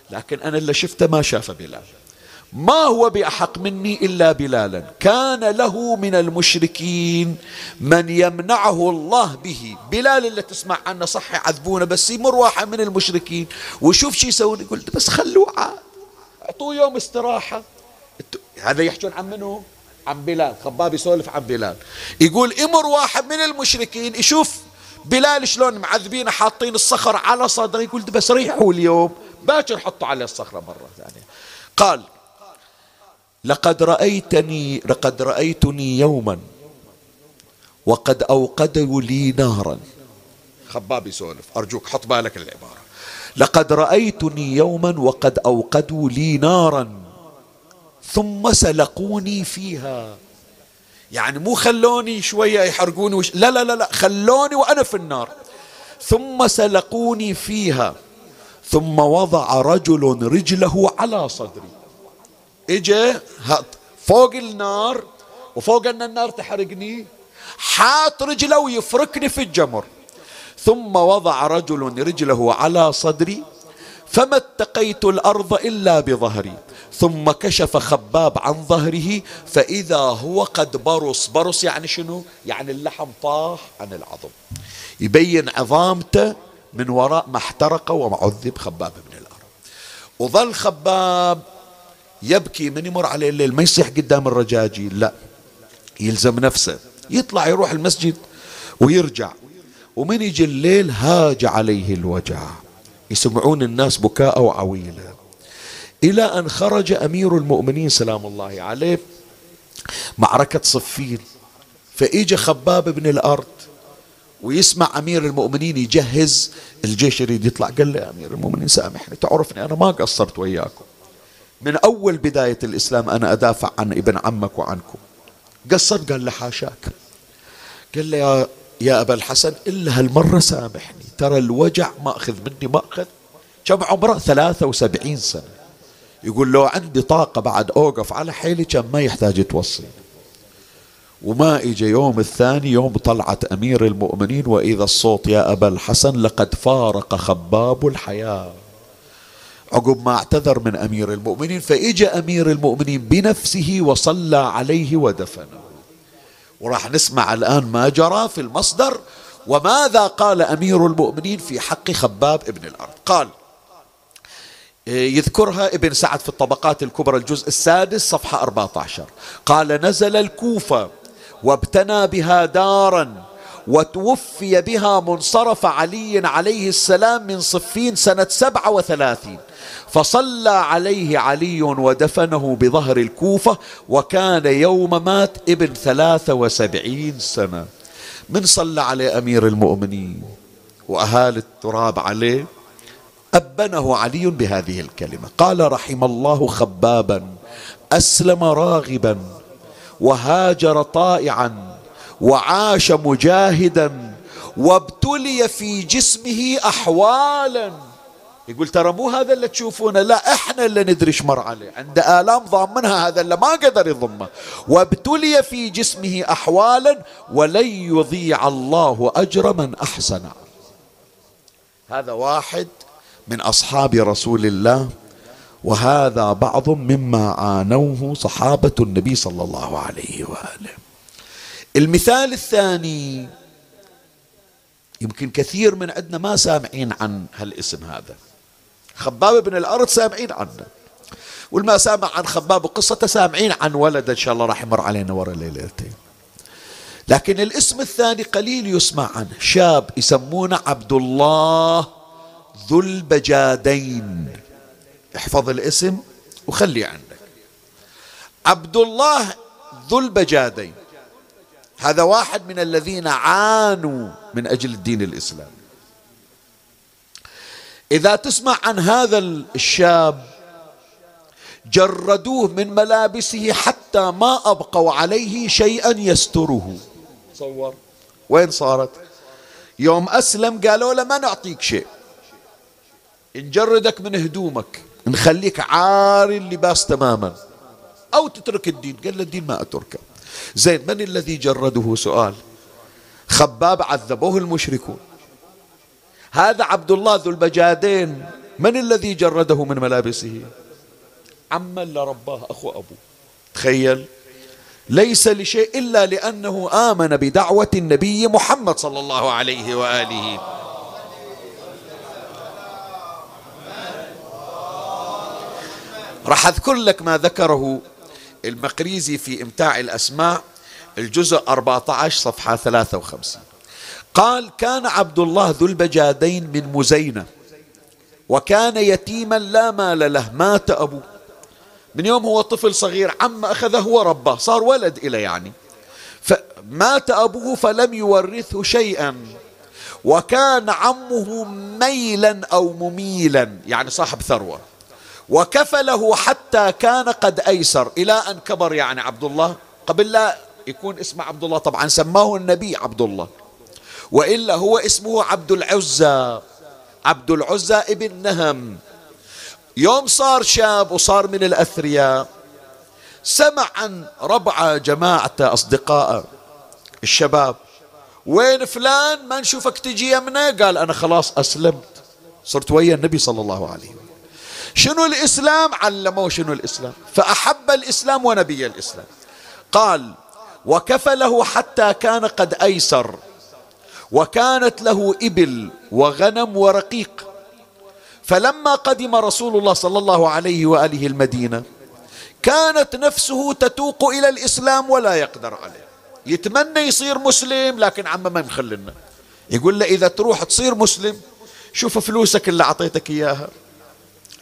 [SPEAKER 1] لكن أنا اللي شفته ما شاف بلال. ما هو بأحق مني إلا بلالا. كان له من المشركين من يمنعه الله به. بلال اللي تسمع عنه صح يعذبونه بس يمر واحد من المشركين. وشوف شو يسوون يقول بس خلوه عاد. أعطوه يوم استراحة. هذا يحجون عن منه عن بلال. خباب يسولف عن بلال. يقول أمر واحد من المشركين؟ يشوف بلال شلون معذبينه حاطين الصخر على صدره. يقول بس ريحوا اليوم. باكر حطوا عليه الصخرة مرة ثانية. قال لقد رأيتني لقد رأيتني يوما وقد أوقدوا لي نارا. خباب يسولف أرجوك حط بالك العبارة لقد رأيتني يوما وقد أوقدوا لي نارا ثم سلقوني فيها. يعني مو خلوني شوية يحرقوني وش... لا لا لا لا خلوني وأنا في النار. ثم سلقوني فيها. ثم وضع رجل رجله على صدري. اجا فوق النار وفوق أن النار تحرقني حاط رجله ويفركني في الجمر. ثم وضع رجل رجله على صدري فما اتقيت الأرض إلا بظهري. ثم كشف خباب عن ظهره فإذا هو قد برص. برص يعني شنو؟ يعني اللحم طاح عن العظم. يبين عظامته من وراء ما احترق وعذب خباب بن الأرض. وظل خباب يبكي من يمر عليه الليل ما يصيح قدام الرجاجيل لا. يلزم نفسه. يطلع يروح المسجد ويرجع. ومن يجي الليل هاج عليه الوجع. يسمعون الناس بكاء وعويلة. إلى أن خرج أمير المؤمنين سلام الله عليه معركة صفين. فإجا خباب بن الأرض ويسمع أمير المؤمنين يجهز الجيش يريد يطلع. قال له يا أمير المؤمنين سامحني تعرفني أنا ما قصرت وياكم. من أول بداية الإسلام أنا أدافع عن ابن عمك وعنكم. قصرت قال له حاشاك. قال له يا, يا أبا الحسن إلا هالمرة سامحني. ترى الوجع مأخذ مني مأخذ. كم عمره؟ ثلاثة وسبعين سنة. يقول لو عندي طاقة بعد أوقف على حيلي كان ما يحتاج توصيني. وما اجى يوم الثاني يوم طلعت أمير المؤمنين وإذا الصوت يا أبا الحسن لقد فارق خباب الحياة. عقب ما اعتذر من أمير المؤمنين فاجى أمير المؤمنين بنفسه وصلى عليه ودفنه. وراح نسمع الآن ما جرى في المصدر وماذا قال أمير المؤمنين في حق خباب ابن الأرض؟ قال يذكرها ابن سعد في الطبقات الكبرى الجزء السادس صفحة 14 قال نزل الكوفة وابتنى بها دارا. وتوفي بها منصرف علي عليه السلام من صفين سنة سبعة وثلاثين. فصلى عليه علي ودفنه بظهر الكوفة وكان يوم مات ابن ثلاثة وسبعين سنة. من صلى عليه أمير المؤمنين وأهال التراب عليه أبنه علي بهذه الكلمة. قال رحم الله خبابا أسلم راغبا وهاجر طائعا وعاش مجاهدا وابتلي في جسمه أحوالا. يقول ترى مو هذا اللي تشوفونه؟ لا إحنا اللي ندري إيش مر عليه. عنده آلام ضامنها هذا اللي ما قدر يضمه. وابتلي في جسمه أحوالا ولن يضيع الله أجر من أحسن هذا واحد من أصحاب رسول الله وهذا بعض مما عانوه صحابة النبي صلى الله عليه وآله. المثال الثاني يمكن كثير من عندنا ما سامعين عن هالاسم هذا. خباب بن الأرض سامعين عنه. والما سامع عن خباب وقصته سامعين عن ولد إن شاء الله راح يمر علينا ورا ليلتين. لكن الاسم الثاني قليل يسمع عنه. شاب يسمونه عبد الله ذو البجادين. احفظ الاسم وخلي عندك. عبد الله ذو البجادين. هذا واحد من الذين عانوا من أجل الدين الإسلامي. إذا تسمع عن هذا الشاب جردوه من ملابسه حتى ما أبقوا عليه شيئا يستره. تصور وين صارت؟ يوم أسلم قالوا له ما نعطيك شيء. نجردك من هدومك نخليك عاري اللباس تماما. أو تترك الدين. قال له الدين ما أتركه. زين من الذي جرده سؤال؟ خباب عذبوه المشركون. هذا عبد الله ذو البجادين من الذي جرده من ملابسه؟ عما اللي رباه أخو أبوه. تخيل. ليس لشيء إلا لأنه آمن بدعوة النبي محمد صلى الله عليه وآله. راح أذكر لك ما ذكره المقريزي في إمتاع الأسماء الجزء 14 صفحة 53 قال كان عبد الله ذو البجادين من مزينة وكان يتيما لا مال له مات أبوه. من يوم هو طفل صغير عم أخذه ورباه صار ولد إلى يعني. فمات أبوه فلم يورثه شيئا وكان عمه ميلا أو مميلا يعني صاحب ثروة. وكفله حتى كان قد أيسر. إلى أن كبر يعني عبد الله قبل لا يكون اسمه عبد الله طبعا سماه النبي عبد الله وإلا هو اسمه عبد العزى. عبد العزى ابن نهم. يوم صار شاب وصار من الأثرياء سمع عن ربعة جماعة أصدقاء الشباب. وين فلان؟ ما نشوفك تجي يمنا قال أنا خلاص أسلمت. صرت ويا النبي صلى الله عليه وسلم. شنو الإسلام؟ علموه شنو الإسلام. فأحب الإسلام ونبي الإسلام. قال وكفله حتى كان قد أيسر وكانت له إبل وغنم ورقيق. فلما قدم رسول الله صلى الله عليه وآله المدينة كانت نفسه تتوق إلى الإسلام ولا يقدر عليه. يتمنى يصير مسلم لكن عم ما مخلنا يقول له إذا تروح تصير مسلم شوف فلوسك اللي أعطيتك إياها.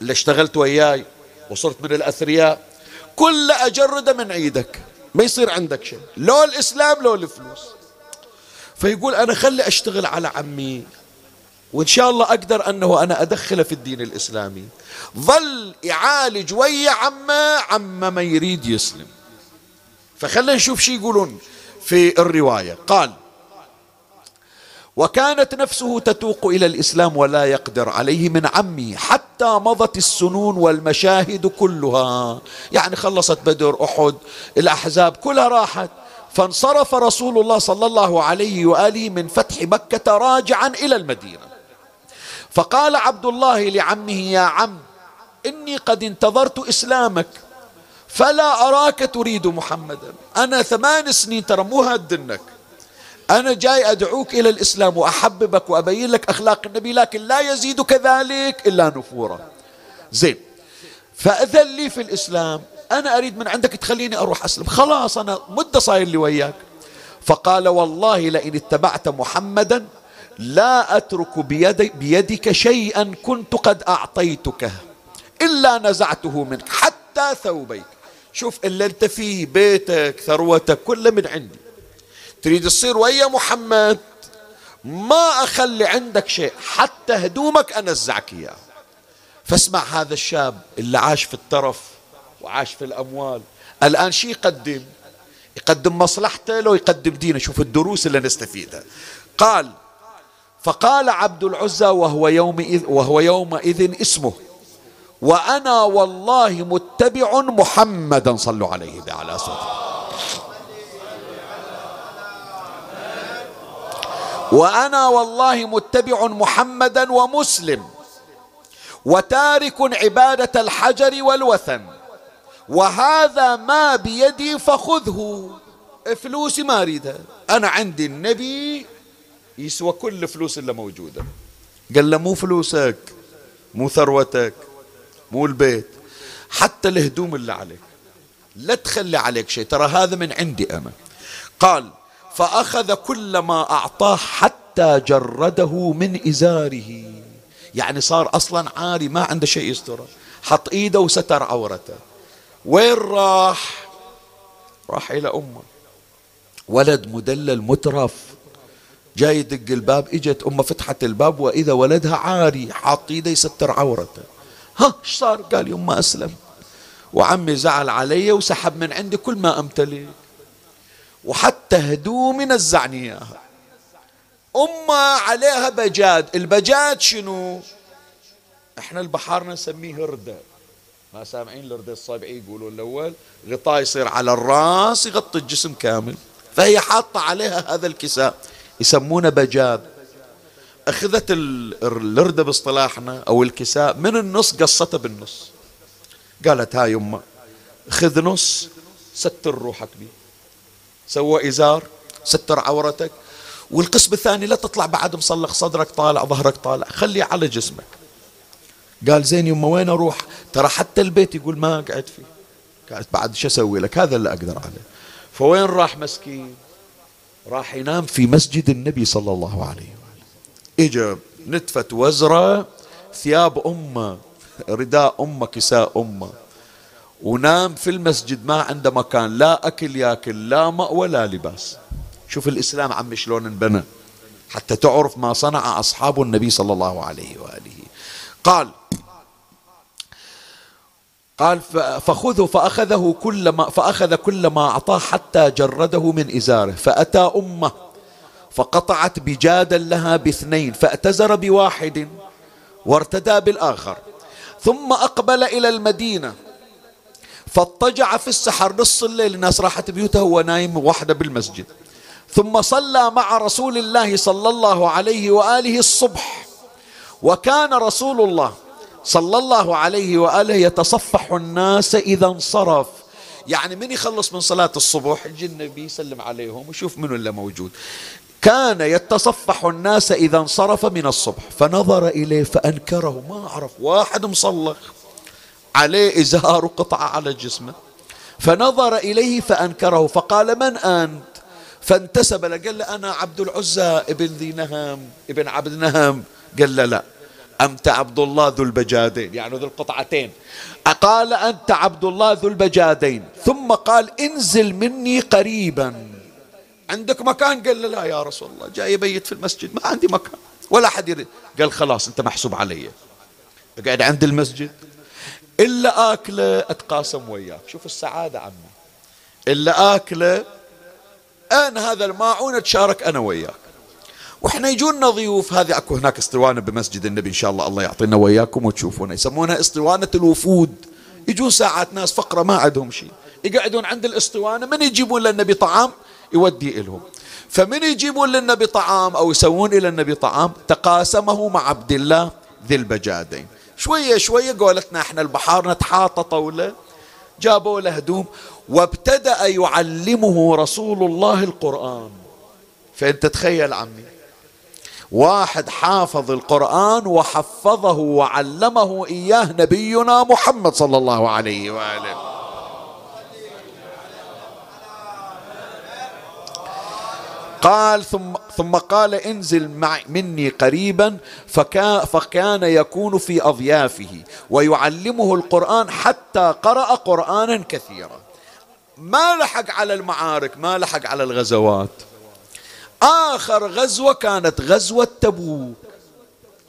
[SPEAKER 1] اللي اشتغلت وياي وصرت من الأثرياء كل أجرده من عيدك ما يصير عندك شيء. لو الإسلام لو الفلوس. فيقول أنا خلي أشتغل على عمي وإن شاء الله أقدر أنه أنا أدخله في الدين الإسلامي. ظل يعالج ويا عمه عمه ما يريد يسلم. فخلنا نشوف شو يقولون في الرواية. قال وكانت نفسه تتوق إلى الإسلام ولا يقدر عليه من عمي حتى مضت السنون والمشاهد كلها. يعني خلصت بدر أحد الأحزاب كلها راحت. فانصرف رسول الله صلى الله عليه وآله من فتح مكة راجعا إلى المدينة. فقال عبد الله لعمه يا عم إني قد انتظرت إسلامك فلا أراك تريد محمدا. أنا ثمان سنين ترى مو هادنك أنا جاي أدعوك إلى الإسلام وأحببك وأبين لك أخلاق النبي لكن لا يزيدك ذلك إلا نفورا. زين. فأذن لي في الإسلام. أنا أريد من عندك تخليني أروح أسلم. خلاص أنا مدة صاير لي وياك. فقال والله لئن اتبعت محمدا لا أترك بيدي بيدك شيئا كنت قد أعطيتك إلا نزعته منك حتى ثوبيك. شوف اللي أنت فيه بيتك ثروتك كله من عندي. تريد تصير ويا محمد؟ ما أخلي عندك شيء حتى هدومك أنزعك إياه. فاسمع هذا الشاب اللي عاش في الترف وعاش في الأموال. الآن شي يقدم؟ يقدم مصلحته لو يقدم دينه. شوف الدروس اللي نستفيدها. قال فقال عبد العزى وهو يومئذ وهو يومئذ اسمه. وأنا والله متبع محمدا صلوا عليه على صوته. وأنا والله متبع محمدا ومسلم وتارك عبادة الحجر والوثن. وهذا ما بيدي فخذه. فلوسي ما أريدها. أنا عندي النبي يسوى كل فلوس اللي موجودة. قال له مو فلوسك مو ثروتك مو البيت حتى الهدوم اللي عليك. لا تخلي عليك شيء. ترى هذا من عندي أنا. قال فأخذ كل ما أعطاه حتى جرده من إزاره. يعني صار أصلا عاري ما عنده شيء يستره. حط إيده وستر عورته. وين راح؟ راح إلى أمه. ولد مدلل مترف. جاي يدق الباب إجت أمه فتحت الباب وإذا ولدها عاري حاط إيده يستر عورته. ها إيش صار؟ قال يما أسلم. وعمي زعل علي وسحب من عندي كل ما أمتلك. وحتى هدومي نزعني اياها أمة عليها بجاد. البجاد شنو؟ إحنا البحارنا نسميه هردة ما سامعين الهردة الصابعي يقولوا الأول. غطاء يصير على الرأس يغطي الجسم كامل. فهي حاطة عليها هذا الكساء. يسمونه بجاد. أخذت الردة باصطلاحنا أو الكساء من النص قصته بالنص. قالت هاي يمه خذ نص ستر روحك بيه سوى إزار ستر عورتك والقسم الثاني لا تطلع بعد مصلخ صدرك طالع ظهرك طالع. خليه على جسمك. قال زين يما وين أروح؟ ترى حتى البيت يقول ما قعدت فيه. قالت بعد شو أسوي لك؟ هذا اللي أقدر عليه. فوين راح مسكين؟ راح ينام في مسجد النبي صلى الله عليه وآله. إجا نتفة وزرة ثياب أمه رداء أمه كساء أمه. ونام في المسجد ما عنده مكان لا أكل ياكل لا ماء ولا لباس. شوف الإسلام عم شلون انبنى. حتى تعرف ما صنع أصحاب النبي صلى الله عليه وآله. قال قال فخذه فأخذه كل ما فأخذ كل ما أعطاه حتى جرده من إزاره فأتى أمه فقطعت بجادا لها باثنين فأتزر بواحد وارتدى بالآخر. ثم أقبل إلى المدينة فاضطجع في السحر نص الليل. الناس راحت بيوتها هو نايم وحده بالمسجد. ثم صلى مع رسول الله صلى الله عليه وآله الصبح. وكان رسول الله صلى الله عليه وآله يتصفح الناس إذا انصرف. يعني من يخلص من صلاة الصبح؟ يجي النبي يسلم عليهم ويشوف منو اللي موجود. كان يتصفح الناس إذا انصرف من الصبح. فنظر إليه فأنكره. ما أعرف واحد مصلخ. عليه إزار وقطعة على جسمه. فنظر إليه فأنكره فقال من أنت؟ فانتسب له قال له أنا عبد العزى ابن ذي نهم ابن عبد نهم. قال له لا أنت عبد الله ذو البجادين يعني ذو القطعتين. قال أنت عبد الله ذو البجادين ثم قال انزل مني قريبا. عندك مكان؟ قال له لا يا رسول الله جاي يبيت في المسجد ما عندي مكان ولا حد يريد. قال خلاص أنت محسوب علي. قاعد عند المسجد إلا آكلة أتقاسم وياك. شوف السعادة عمي. إلا آكلة أنا هذا الماعون أتشارك أنا وياك. وإحنا يجونا ضيوف هذه أكو هناك اسطوانه بمسجد النبي إن شاء الله الله يعطينا وياكم وتشوفونها يسمونها اسطوانه الوفود. يجون ساعات ناس فقرة ما عندهم شيء. يقعدون عند الاسطوانه من يجيبون للنبي طعام؟ يودي لهم فمن يجيبون للنبي طعام أو يسوون إلى النبي طعام؟ تقاسمه مع عبد الله ذي البجادين. شوية شوية قولتنا إحنا البحار نتحاطى طوله جابوا له هدوم وابتدأ يعلمه رسول الله القرآن. فأنت تخيل عمي واحد حافظ القرآن وحفظه وعلمه إياه نبينا محمد صلى الله عليه وآله. قال ثم ثم قال انزل معي مني قريبا فكان, فكان يكون في أضيافه ويعلمه القرآن حتى قرأ قرانا كثيرا. ما لحق على المعارك ما لحق على الغزوات. آخر غزوة كانت غزوة تبوك.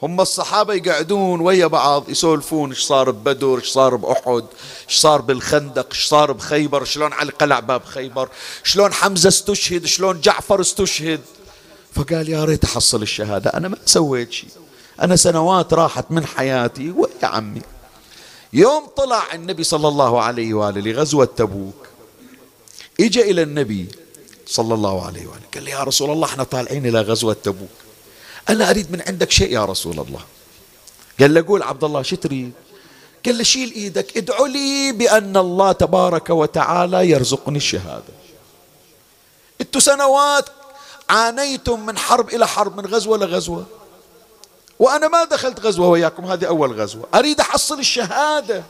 [SPEAKER 1] هم الصحابة يقعدون ويا بعض يسولفون إيش صار ببدر إيش صار بأحد إيش صار بالخندق إيش صار بخيبر شلون علي قلع باب خيبر شلون حمزة استشهد شلون جعفر استشهد. فقال يا ريت أحصل الشهادة أنا ما سويت شيء. أنا سنوات راحت من حياتي ويا عمي. يوم طلع النبي صلى الله عليه وآله لغزوة تبوك اجى إلى النبي صلى الله عليه وآله قال لي يا رسول الله إحنا طالعين إلى غزوة تبوك. أنا أريد من عندك شيء يا رسول الله. قال له قول عبد الله شو تريد؟ قال له شيل إيدك ادعو لي بأن الله تبارك وتعالى يرزقني الشهادة. إنتوا سنوات عانيتم من حرب إلى حرب من غزوة لغزوة وأنا ما دخلت غزوة وياكم هذه أول غزوة. أريد أحصل الشهادة.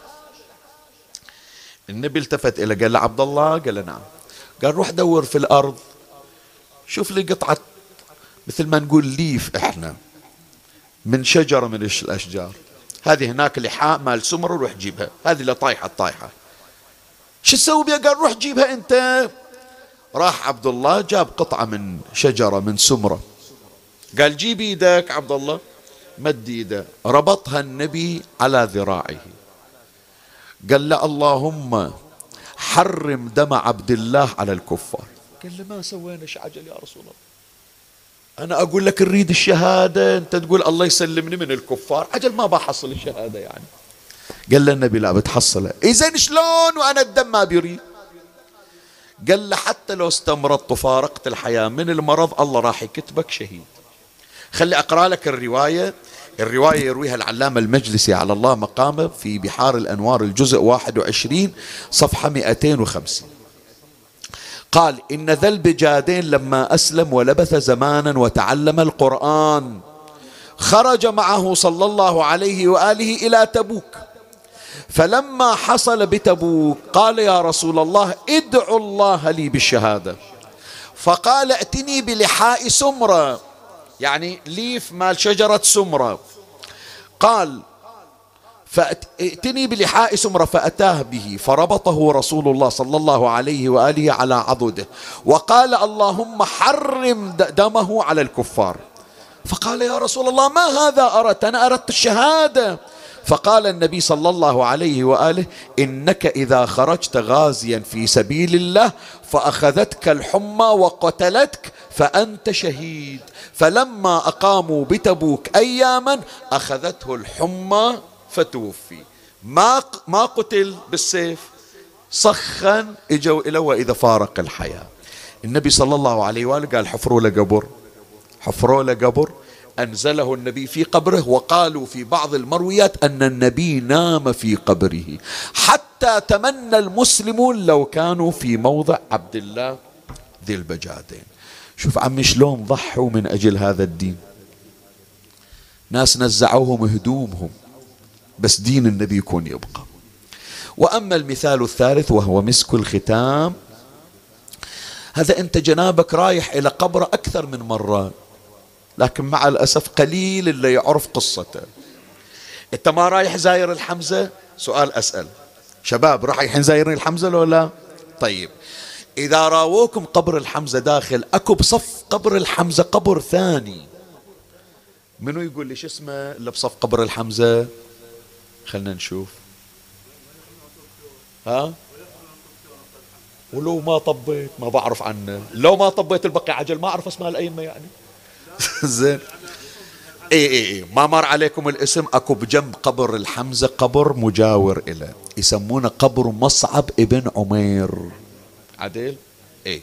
[SPEAKER 1] النبي التفت إلى قال له عبد الله قال له نعم. قال روح دور في الأرض. شوف لي قطعة مثل ما نقول ليف إحنا. من شجرة من الأشجار. هذه هناك لحاء مال سمر وروح جيبها. هذه اللي طايحة الطايحة شو تسوي بها قال روح جيبها أنت. راح عبد الله جاب قطعة من شجرة من سمرة. قال جيب إيدك عبد الله مد إيده. ربطها النبي على ذراعه. قال له اللهم حرم دم عبد الله على الكفار. قال له ما سوينا شيء عجل يا رسول الله. أنا أقول لك نريد الشهادة. أنت تقول الله يسلمني من الكفار. عجل ما بحصل الشهادة يعني. قال له النبي لا بتحصلها إذا شلون وأنا الدم ما بيريد؟ قال له حتى لو استمرضت وفارقت الحياة من المرض الله راح يكتبك شهيد. خلي أقرأ لك الرواية. الرواية يرويها العلامة المجلسي على الله مقامه في بحار الأنوار الجزء 21 صفحة 250 قال إن ذا البجادين لما أسلم ولبث زمانا وتعلم القرآن خرج معه صلى الله عليه وآله إلى تبوك. فلما حصل بتبوك قال يا رسول الله ادعوا الله لي بالشهادة. فقال ائتني بلحاء سمرة. يعني ليف مال شجرة سمرة. قال فأتني بلحاء سمرة فأتاه به فربطه رسول الله صلى الله عليه وآله على عضده وقال اللهم حرم دمه على الكفار. فقال يا رسول الله ما هذا أردت؟ أنا أردت الشهادة. فقال النبي صلى الله عليه وآله إنك إذا خرجت غازيا في سبيل الله فأخذتك الحمى وقتلتك فأنت شهيد. فلما أقاموا بتبوك اياما أخذته الحمى فتوفي. ما ما قتل بالسيف؟ صخا اجوا إلى وإذا فارق الحياة. النبي صلى الله عليه وآله قال حفروا له قبر. حفروا له قبر. أنزله النبي في قبره وقالوا في بعض المرويات أن النبي نام في قبره. حتى تمنى المسلمون لو كانوا في موضع عبد الله ذي البجادين. شوف عمي شلون ضحوا من أجل هذا الدين. ناس نزعوهم هدومهم. بس دين النبي يكون يبقى. وأما المثال الثالث وهو مسك الختام هذا أنت جنابك رايح إلى قبر أكثر من مرة لكن مع الأسف قليل اللي يعرف قصته. أنت ما رايح زاير الحمزة؟ سؤال أسأل. شباب رايحين زايرين الحمزة لو لا؟ طيب. إذا راووكم قبر الحمزة داخل أكو بصف قبر الحمزة قبر ثاني. منو يقول لي شو اسمه اللي بصف قبر الحمزة؟ خلنا نشوف. ها؟ ولو ما طبيت ما بعرف عنه. لو ما طبيت البقي عجل. ما أعرف أسماء الأئمة يعني. زين. إي إي إي. ما مر عليكم الاسم؟ أكو بجنب قبر الحمزة. قبر مجاور له يسمونه قبر مصعب ابن عمير. عدل إي.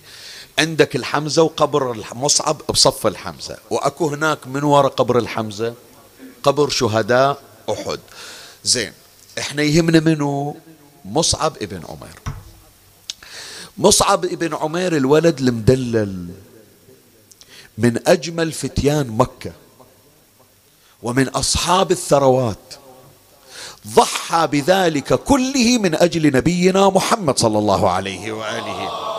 [SPEAKER 1] عندك الحمزة وقبر مصعب بصف الحمزة. وأكو هناك من وراء قبر الحمزة؟ قبر شهداء أحد. زين إحنا يهمنا منو مصعب ابن عمير. مصعب ابن عمير الولد المدلل من أجمل فتيان مكة ومن أصحاب الثروات ضحى بذلك كله من أجل نبينا محمد صلى الله عليه وآله.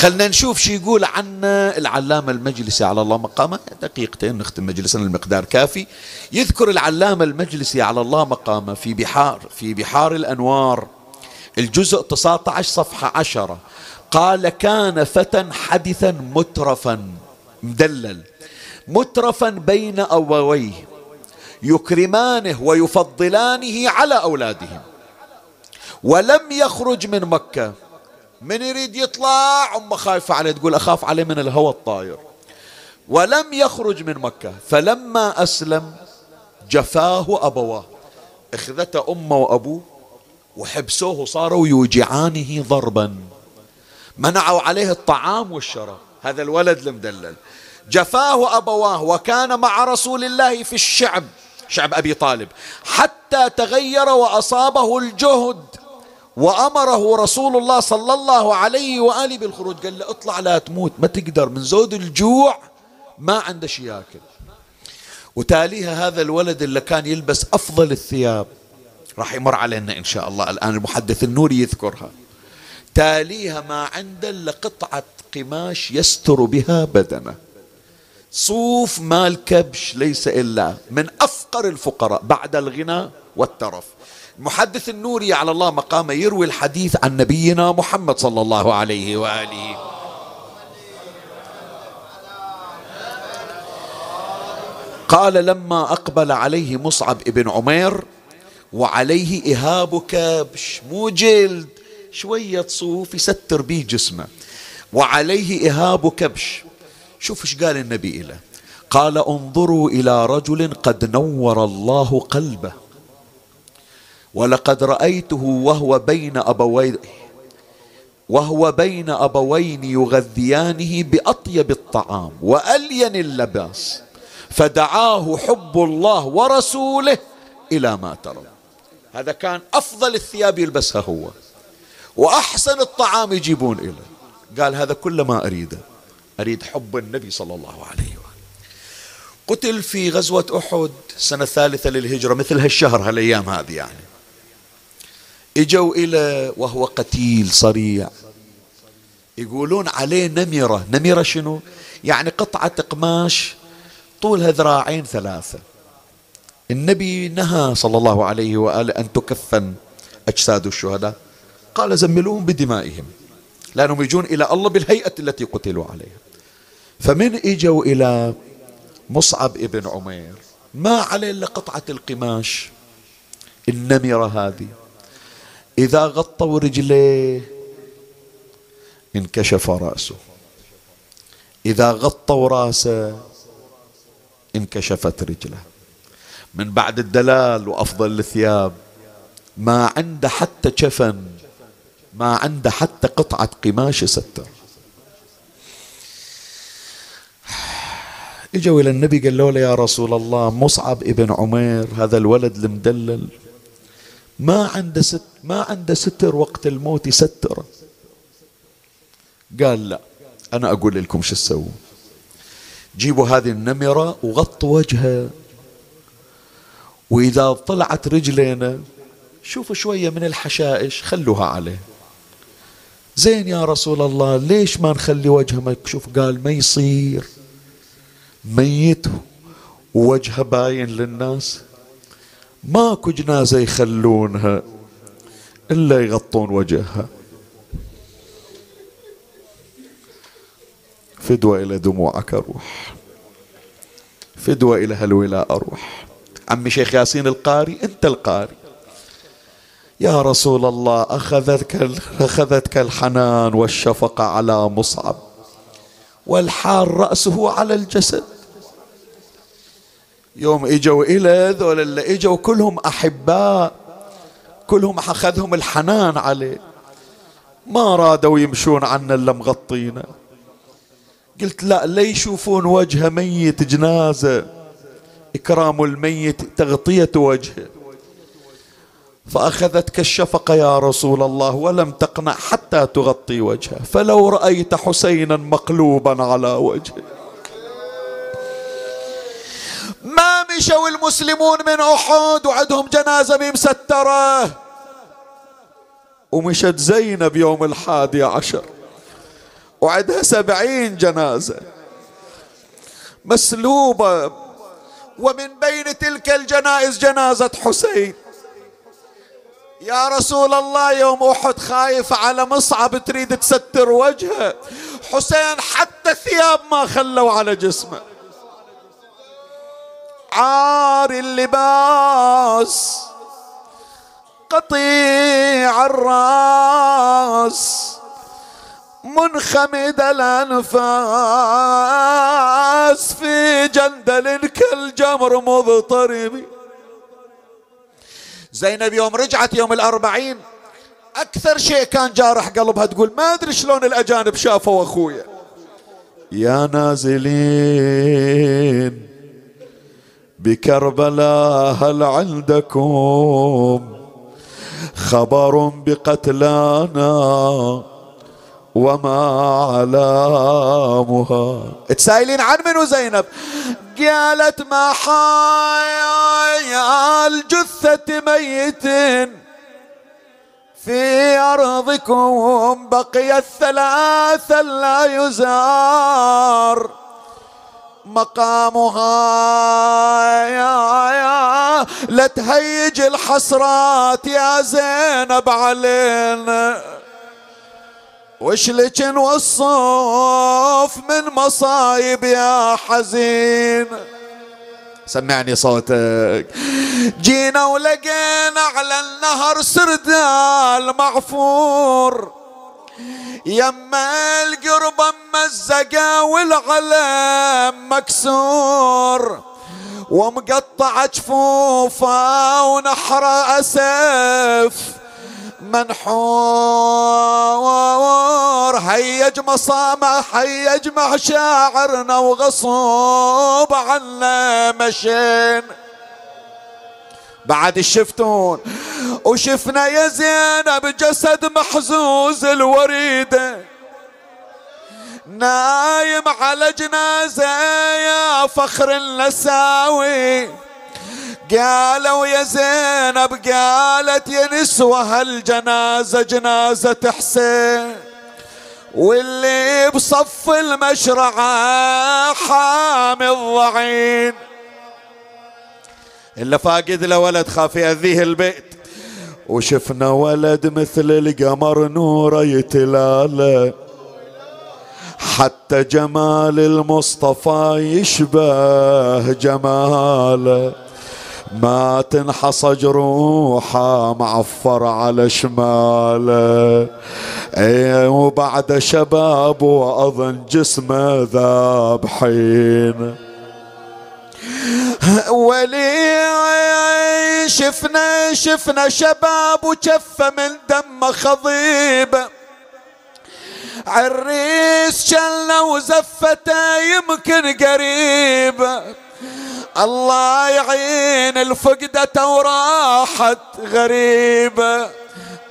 [SPEAKER 1] خلنا نشوف شو يقول عنا العلامة المجلسي. على الله مقامه. دقيقتين نختم مجلسنا المقدار كافي. يذكر العلامة المجلسي على الله مقامه. في بحار في بحار الأنوار. الجزء 19 صفحة عشرة. قال كان فتى حدثا مترفا. مدلل. مترفا بين أبويه يكرمانه ويفضلانه على أولادهم. ولم يخرج من مكة. من يريد يطلع؟ أمه خايفة عليه تقول أخاف عليه من الهوى الطاير. ولم يخرج من مكة فلما أسلم جفاه أبواه. اخذته أمه وأبوه وحبسوه صاروا يوجعانه ضربا. منعوا عليه الطعام والشراب. هذا الولد المدلل. جفاه أبواه وكان مع رسول الله في الشعب شعب أبي طالب حتى تغير وأصابه الجهد. وأمره رسول الله صلى الله عليه وآله بالخروج. قال له اطلع لا تموت ما تقدر من زود الجوع ما عنده شيء ياكل. وتاليها هذا الولد اللي كان يلبس أفضل الثياب. راح يمر علينا إن شاء الله. الآن المحدث النوري يذكرها. تاليها ما عنده إلا قطعة قماش يستر بها بدنه. صوف مال كبش ليس إلا من أفقر الفقراء بعد الغنى والترف. المحدث النوري على الله مقامه يروي الحديث عن نبينا محمد صلى الله عليه وآله. قال لما أقبل عليه مصعب ابن عمير وعليه إهاب كبش مو جلد شوية صوف يستر به جسمه. وعليه إهاب كبش شوف إيش قال النبي له قال انظروا إلى رجل قد نور الله قلبه. ولقد رأيته وهو بين أبويه وهو بين أبوين يغذيانه بأطيب الطعام وألين اللباس فدعاه حب الله ورسوله إلى ما ترى. هذا كان أفضل الثياب يلبسها هو وأحسن الطعام يجيبون إليه. قال هذا كل ما أريده أريد حب النبي صلى الله عليه وآله. قتل في غزوة أحد سنة الثالثة للهجرة مثل هالشهر هالأيام هذه يعني. اجوا إلى وهو قتيل صريع. يقولون عليه نمرة. نمرة شنو؟ يعني قطعة قماش طولها ذراعين ثلاثة. النبي نهى صلى الله عليه وآله أن تكفن أجساد الشهداء. قال زملوهم بدمائهم لأنهم يجون إلى الله بالهيئة التي قتلوا عليها. فمن إجوا إلى مصعب ابن عمير. ما عليه إلا قطعة القماش. النمرة هذه. إذا غطوا رجليه انكشف رأسه. إذا غطوا رأسه انكشفت رجله. من بعد الدلال وأفضل الثياب ما عنده حتى جفن ما عنده حتى قطعة قماش يستر إجوا إلى النبي قالوا له يا رسول الله مصعب ابن عمير هذا الولد المدلل ما عنده ست ما عنده ستر وقت الموت يستره قال لا أنا أقول لكم شو تسووا جيبوا هذه النمرة وغطوا وجهه وإذا طلعت رجلينا شوفوا شوية من الحشائش خلوها عليه. زين يا رسول الله ليش ما نخلي وجهه مكشوف قال ما يصير. ميت ووجهه باين للناس. ماكو جنازة يخلونها. إلا يغطون وجهها. فدوة إلى دموعك أروح فدوة إلى هالولاء أروح عمي شيخ ياسين القاري أنت القاري. يا رسول الله أخذتك, أخذتك الحنان والشفقة على مصعب والحال رأسه على الجسد. يوم إجوا إلى ذول اللي إجوا كلهم أحباء كلهم أخذهم الحنان عليه. ما رادوا يمشون عنا إلا مغطينا. قلت لا لا يشوفون وجه ميت جنازة. إكرام الميت تغطية وجهه. فأخذتك الشفقة يا رسول الله ولم تقنع حتى تغطي وجهه. فلو رأيت حسينا مقلوبا على وجهه ما مشوا المسلمون من أحد وعندهم جنازة مسترة ومشت زينب يوم الحادي عشر. وعندها سبعين جنازة. مسلوبة. ومن بين تلك الجنائز جنازة حسين. يا رسول الله يوم أحد خايف على مصعب تريد تستر وجهه. حسين حتى ثياب ما خلوا على جسمه. عار اللباس قطيع الراس منخمد الأنفاس في جندل كالجمر مضطرب. زينب يوم رجعت يوم الأربعين أكثر شيء كان جارح قلبها تقول ما أدري شلون الأجانب شافوا أخويا. يا نازلين بكربلاء هل عندكم خبر بقتلانا وما علامها تسائلين عن منو زينب؟ قالت ما حيال جثة ميت في أرضكم بقي الثلاثة لا يزار. مقامها. يا يا لا تهيج الحسرات يا زينب علينا. وش لك نوصف من مصايب يا حزين؟ سمعني صوتك. جينا ولقينا على النهر سردال معفور يما القرب مزقة والعلم مكسور ومقطع جفوفه ونحر أسف منحور. هيج مصامع هيج مشاعرنا وغصوب عنا مشين. بعد الشفتون. وشفنا يا زينب جسد محزوز الوريده نايم على جنازة يا فخر النساوي. قالوا يا زينب قالت يا نسوة هالجنازة جنازة حسين. واللي بصف المشرعة حامي الضعين. إلا فاقد له ولد خاف يأذيه البيت. وشفنا ولد مثل القمر نوره يتلاله حتى جمال المصطفى يشبه جماله ما تنحصى جروحه معفر على شماله اي وبعد شباب وأظن جسمه ذابحين ولي شفنا شفنا شباب وشفه من دم خضيب. عريس شلنا وزفته يمكن قريب. الله يعين الفقدة وراحت غريبة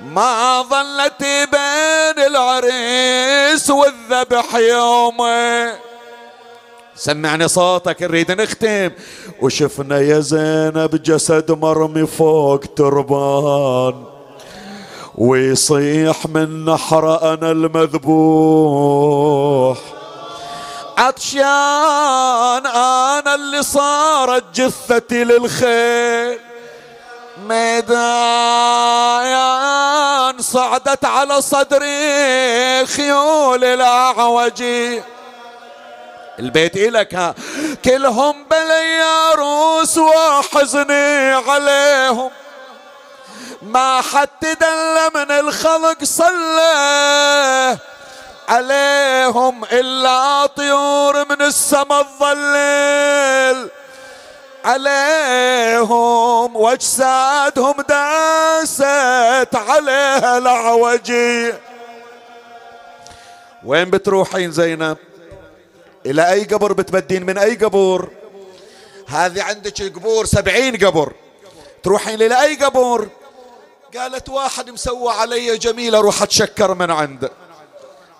[SPEAKER 1] ما ظلت بين العريس والذبح يومه. سمعني صوتك نريد نختم. وشفنا يا زينب جسد مرمي فوق تربان. ويصيح من نحر أنا المذبوح. عطشان أنا اللي صارت جثتي للخيل. ميدان صعدت على صدري خيول الأعوجي. البيت إلك ها كلهم بلي روس وحزني عليهم. ما حد دل من الخلق صلى عليهم إلا طيور من السما الظليل. عليهم واجسادهم داست عليها العوجي وين بتروحين زينب؟ إلى أي قبر بتبدين من أي قبر هذه عندك قبور سبعين قبر. تروحين إلى أي قبر قالت واحد مسوى علي جميل أروح أتشكر من عنده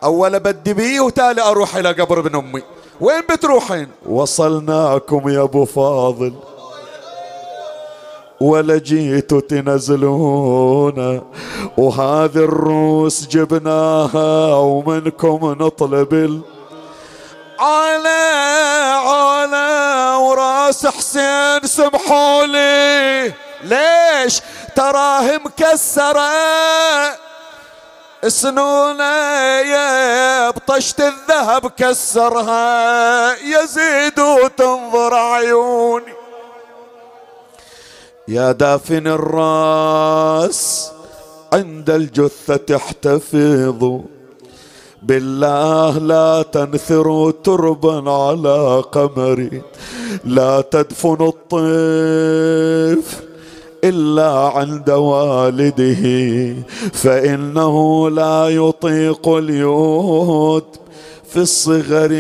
[SPEAKER 1] أول بدي بيه وتالي أروح إلى قبر ابن أمي. وين بتروحين؟ وصلناكم يا أبو فاضل. ولا جيتوا تنزلونا وهذه الروس جبناها ومنكم نطلب ال... على على وراس حسين سمحوا لي ليش تراه مكسرة سنونه يا بطشت الذهب كسرها. يزيد وتنظر عيوني. يا دافن الراس عند الجثة احتفظوا بالله لا تنثروا تربا على قمري. لا تدفن الطيف إلا عند والده فإنه لا يطيق اليود. في الصغر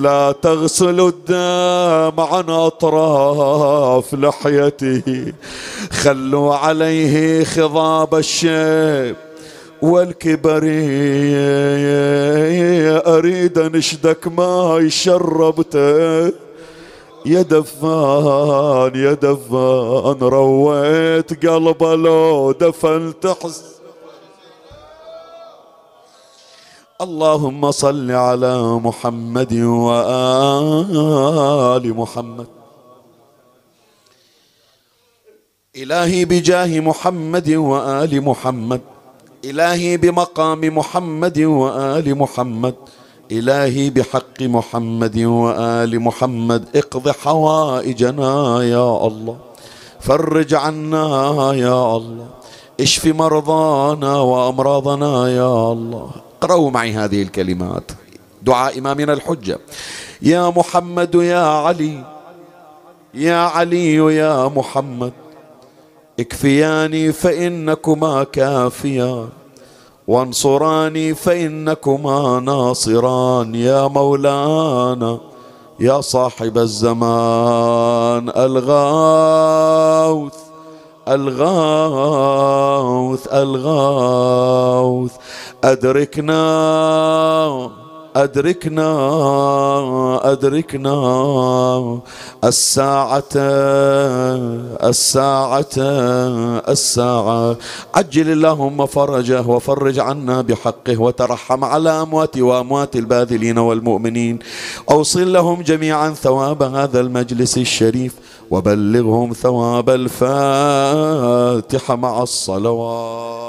[SPEAKER 1] لا تغسل الدم عن أطراف لحيته. خلوا عليه خضاب الشيب والكبر أريد أنشدك ما شربته يا دفان يا دفان رويت قلبه لو دفنت. حس اللهم صل على محمد وآل محمد. إلهي بجاه محمد وآل محمد. إلهي بمقام محمد وآل محمد. إلهي بحق محمد وآل محمد. اقض حوائجنا يا الله. فرج عنا يا الله. اشف مرضانا وأمراضنا يا الله. اقرأوا معي هذه الكلمات. دعاء إمامنا الحجة. يا محمد يا علي. يا علي يا محمد. اكفياني فإنكما كافيان وانصراني فإنكما ناصران. يا مولانا يا صاحب الزمان الغاوث الغاوث الغاوث أدركنا أدركنا أدركنا الساعة الساعة الساعة. عجل اللهم فرجه وفرج عنا بحقه وترحم على أموات وأموات الباذلين والمؤمنين. أوصل لهم جميعا ثواب هذا المجلس الشريف وبلغهم ثواب الفاتحة مع الصلوات.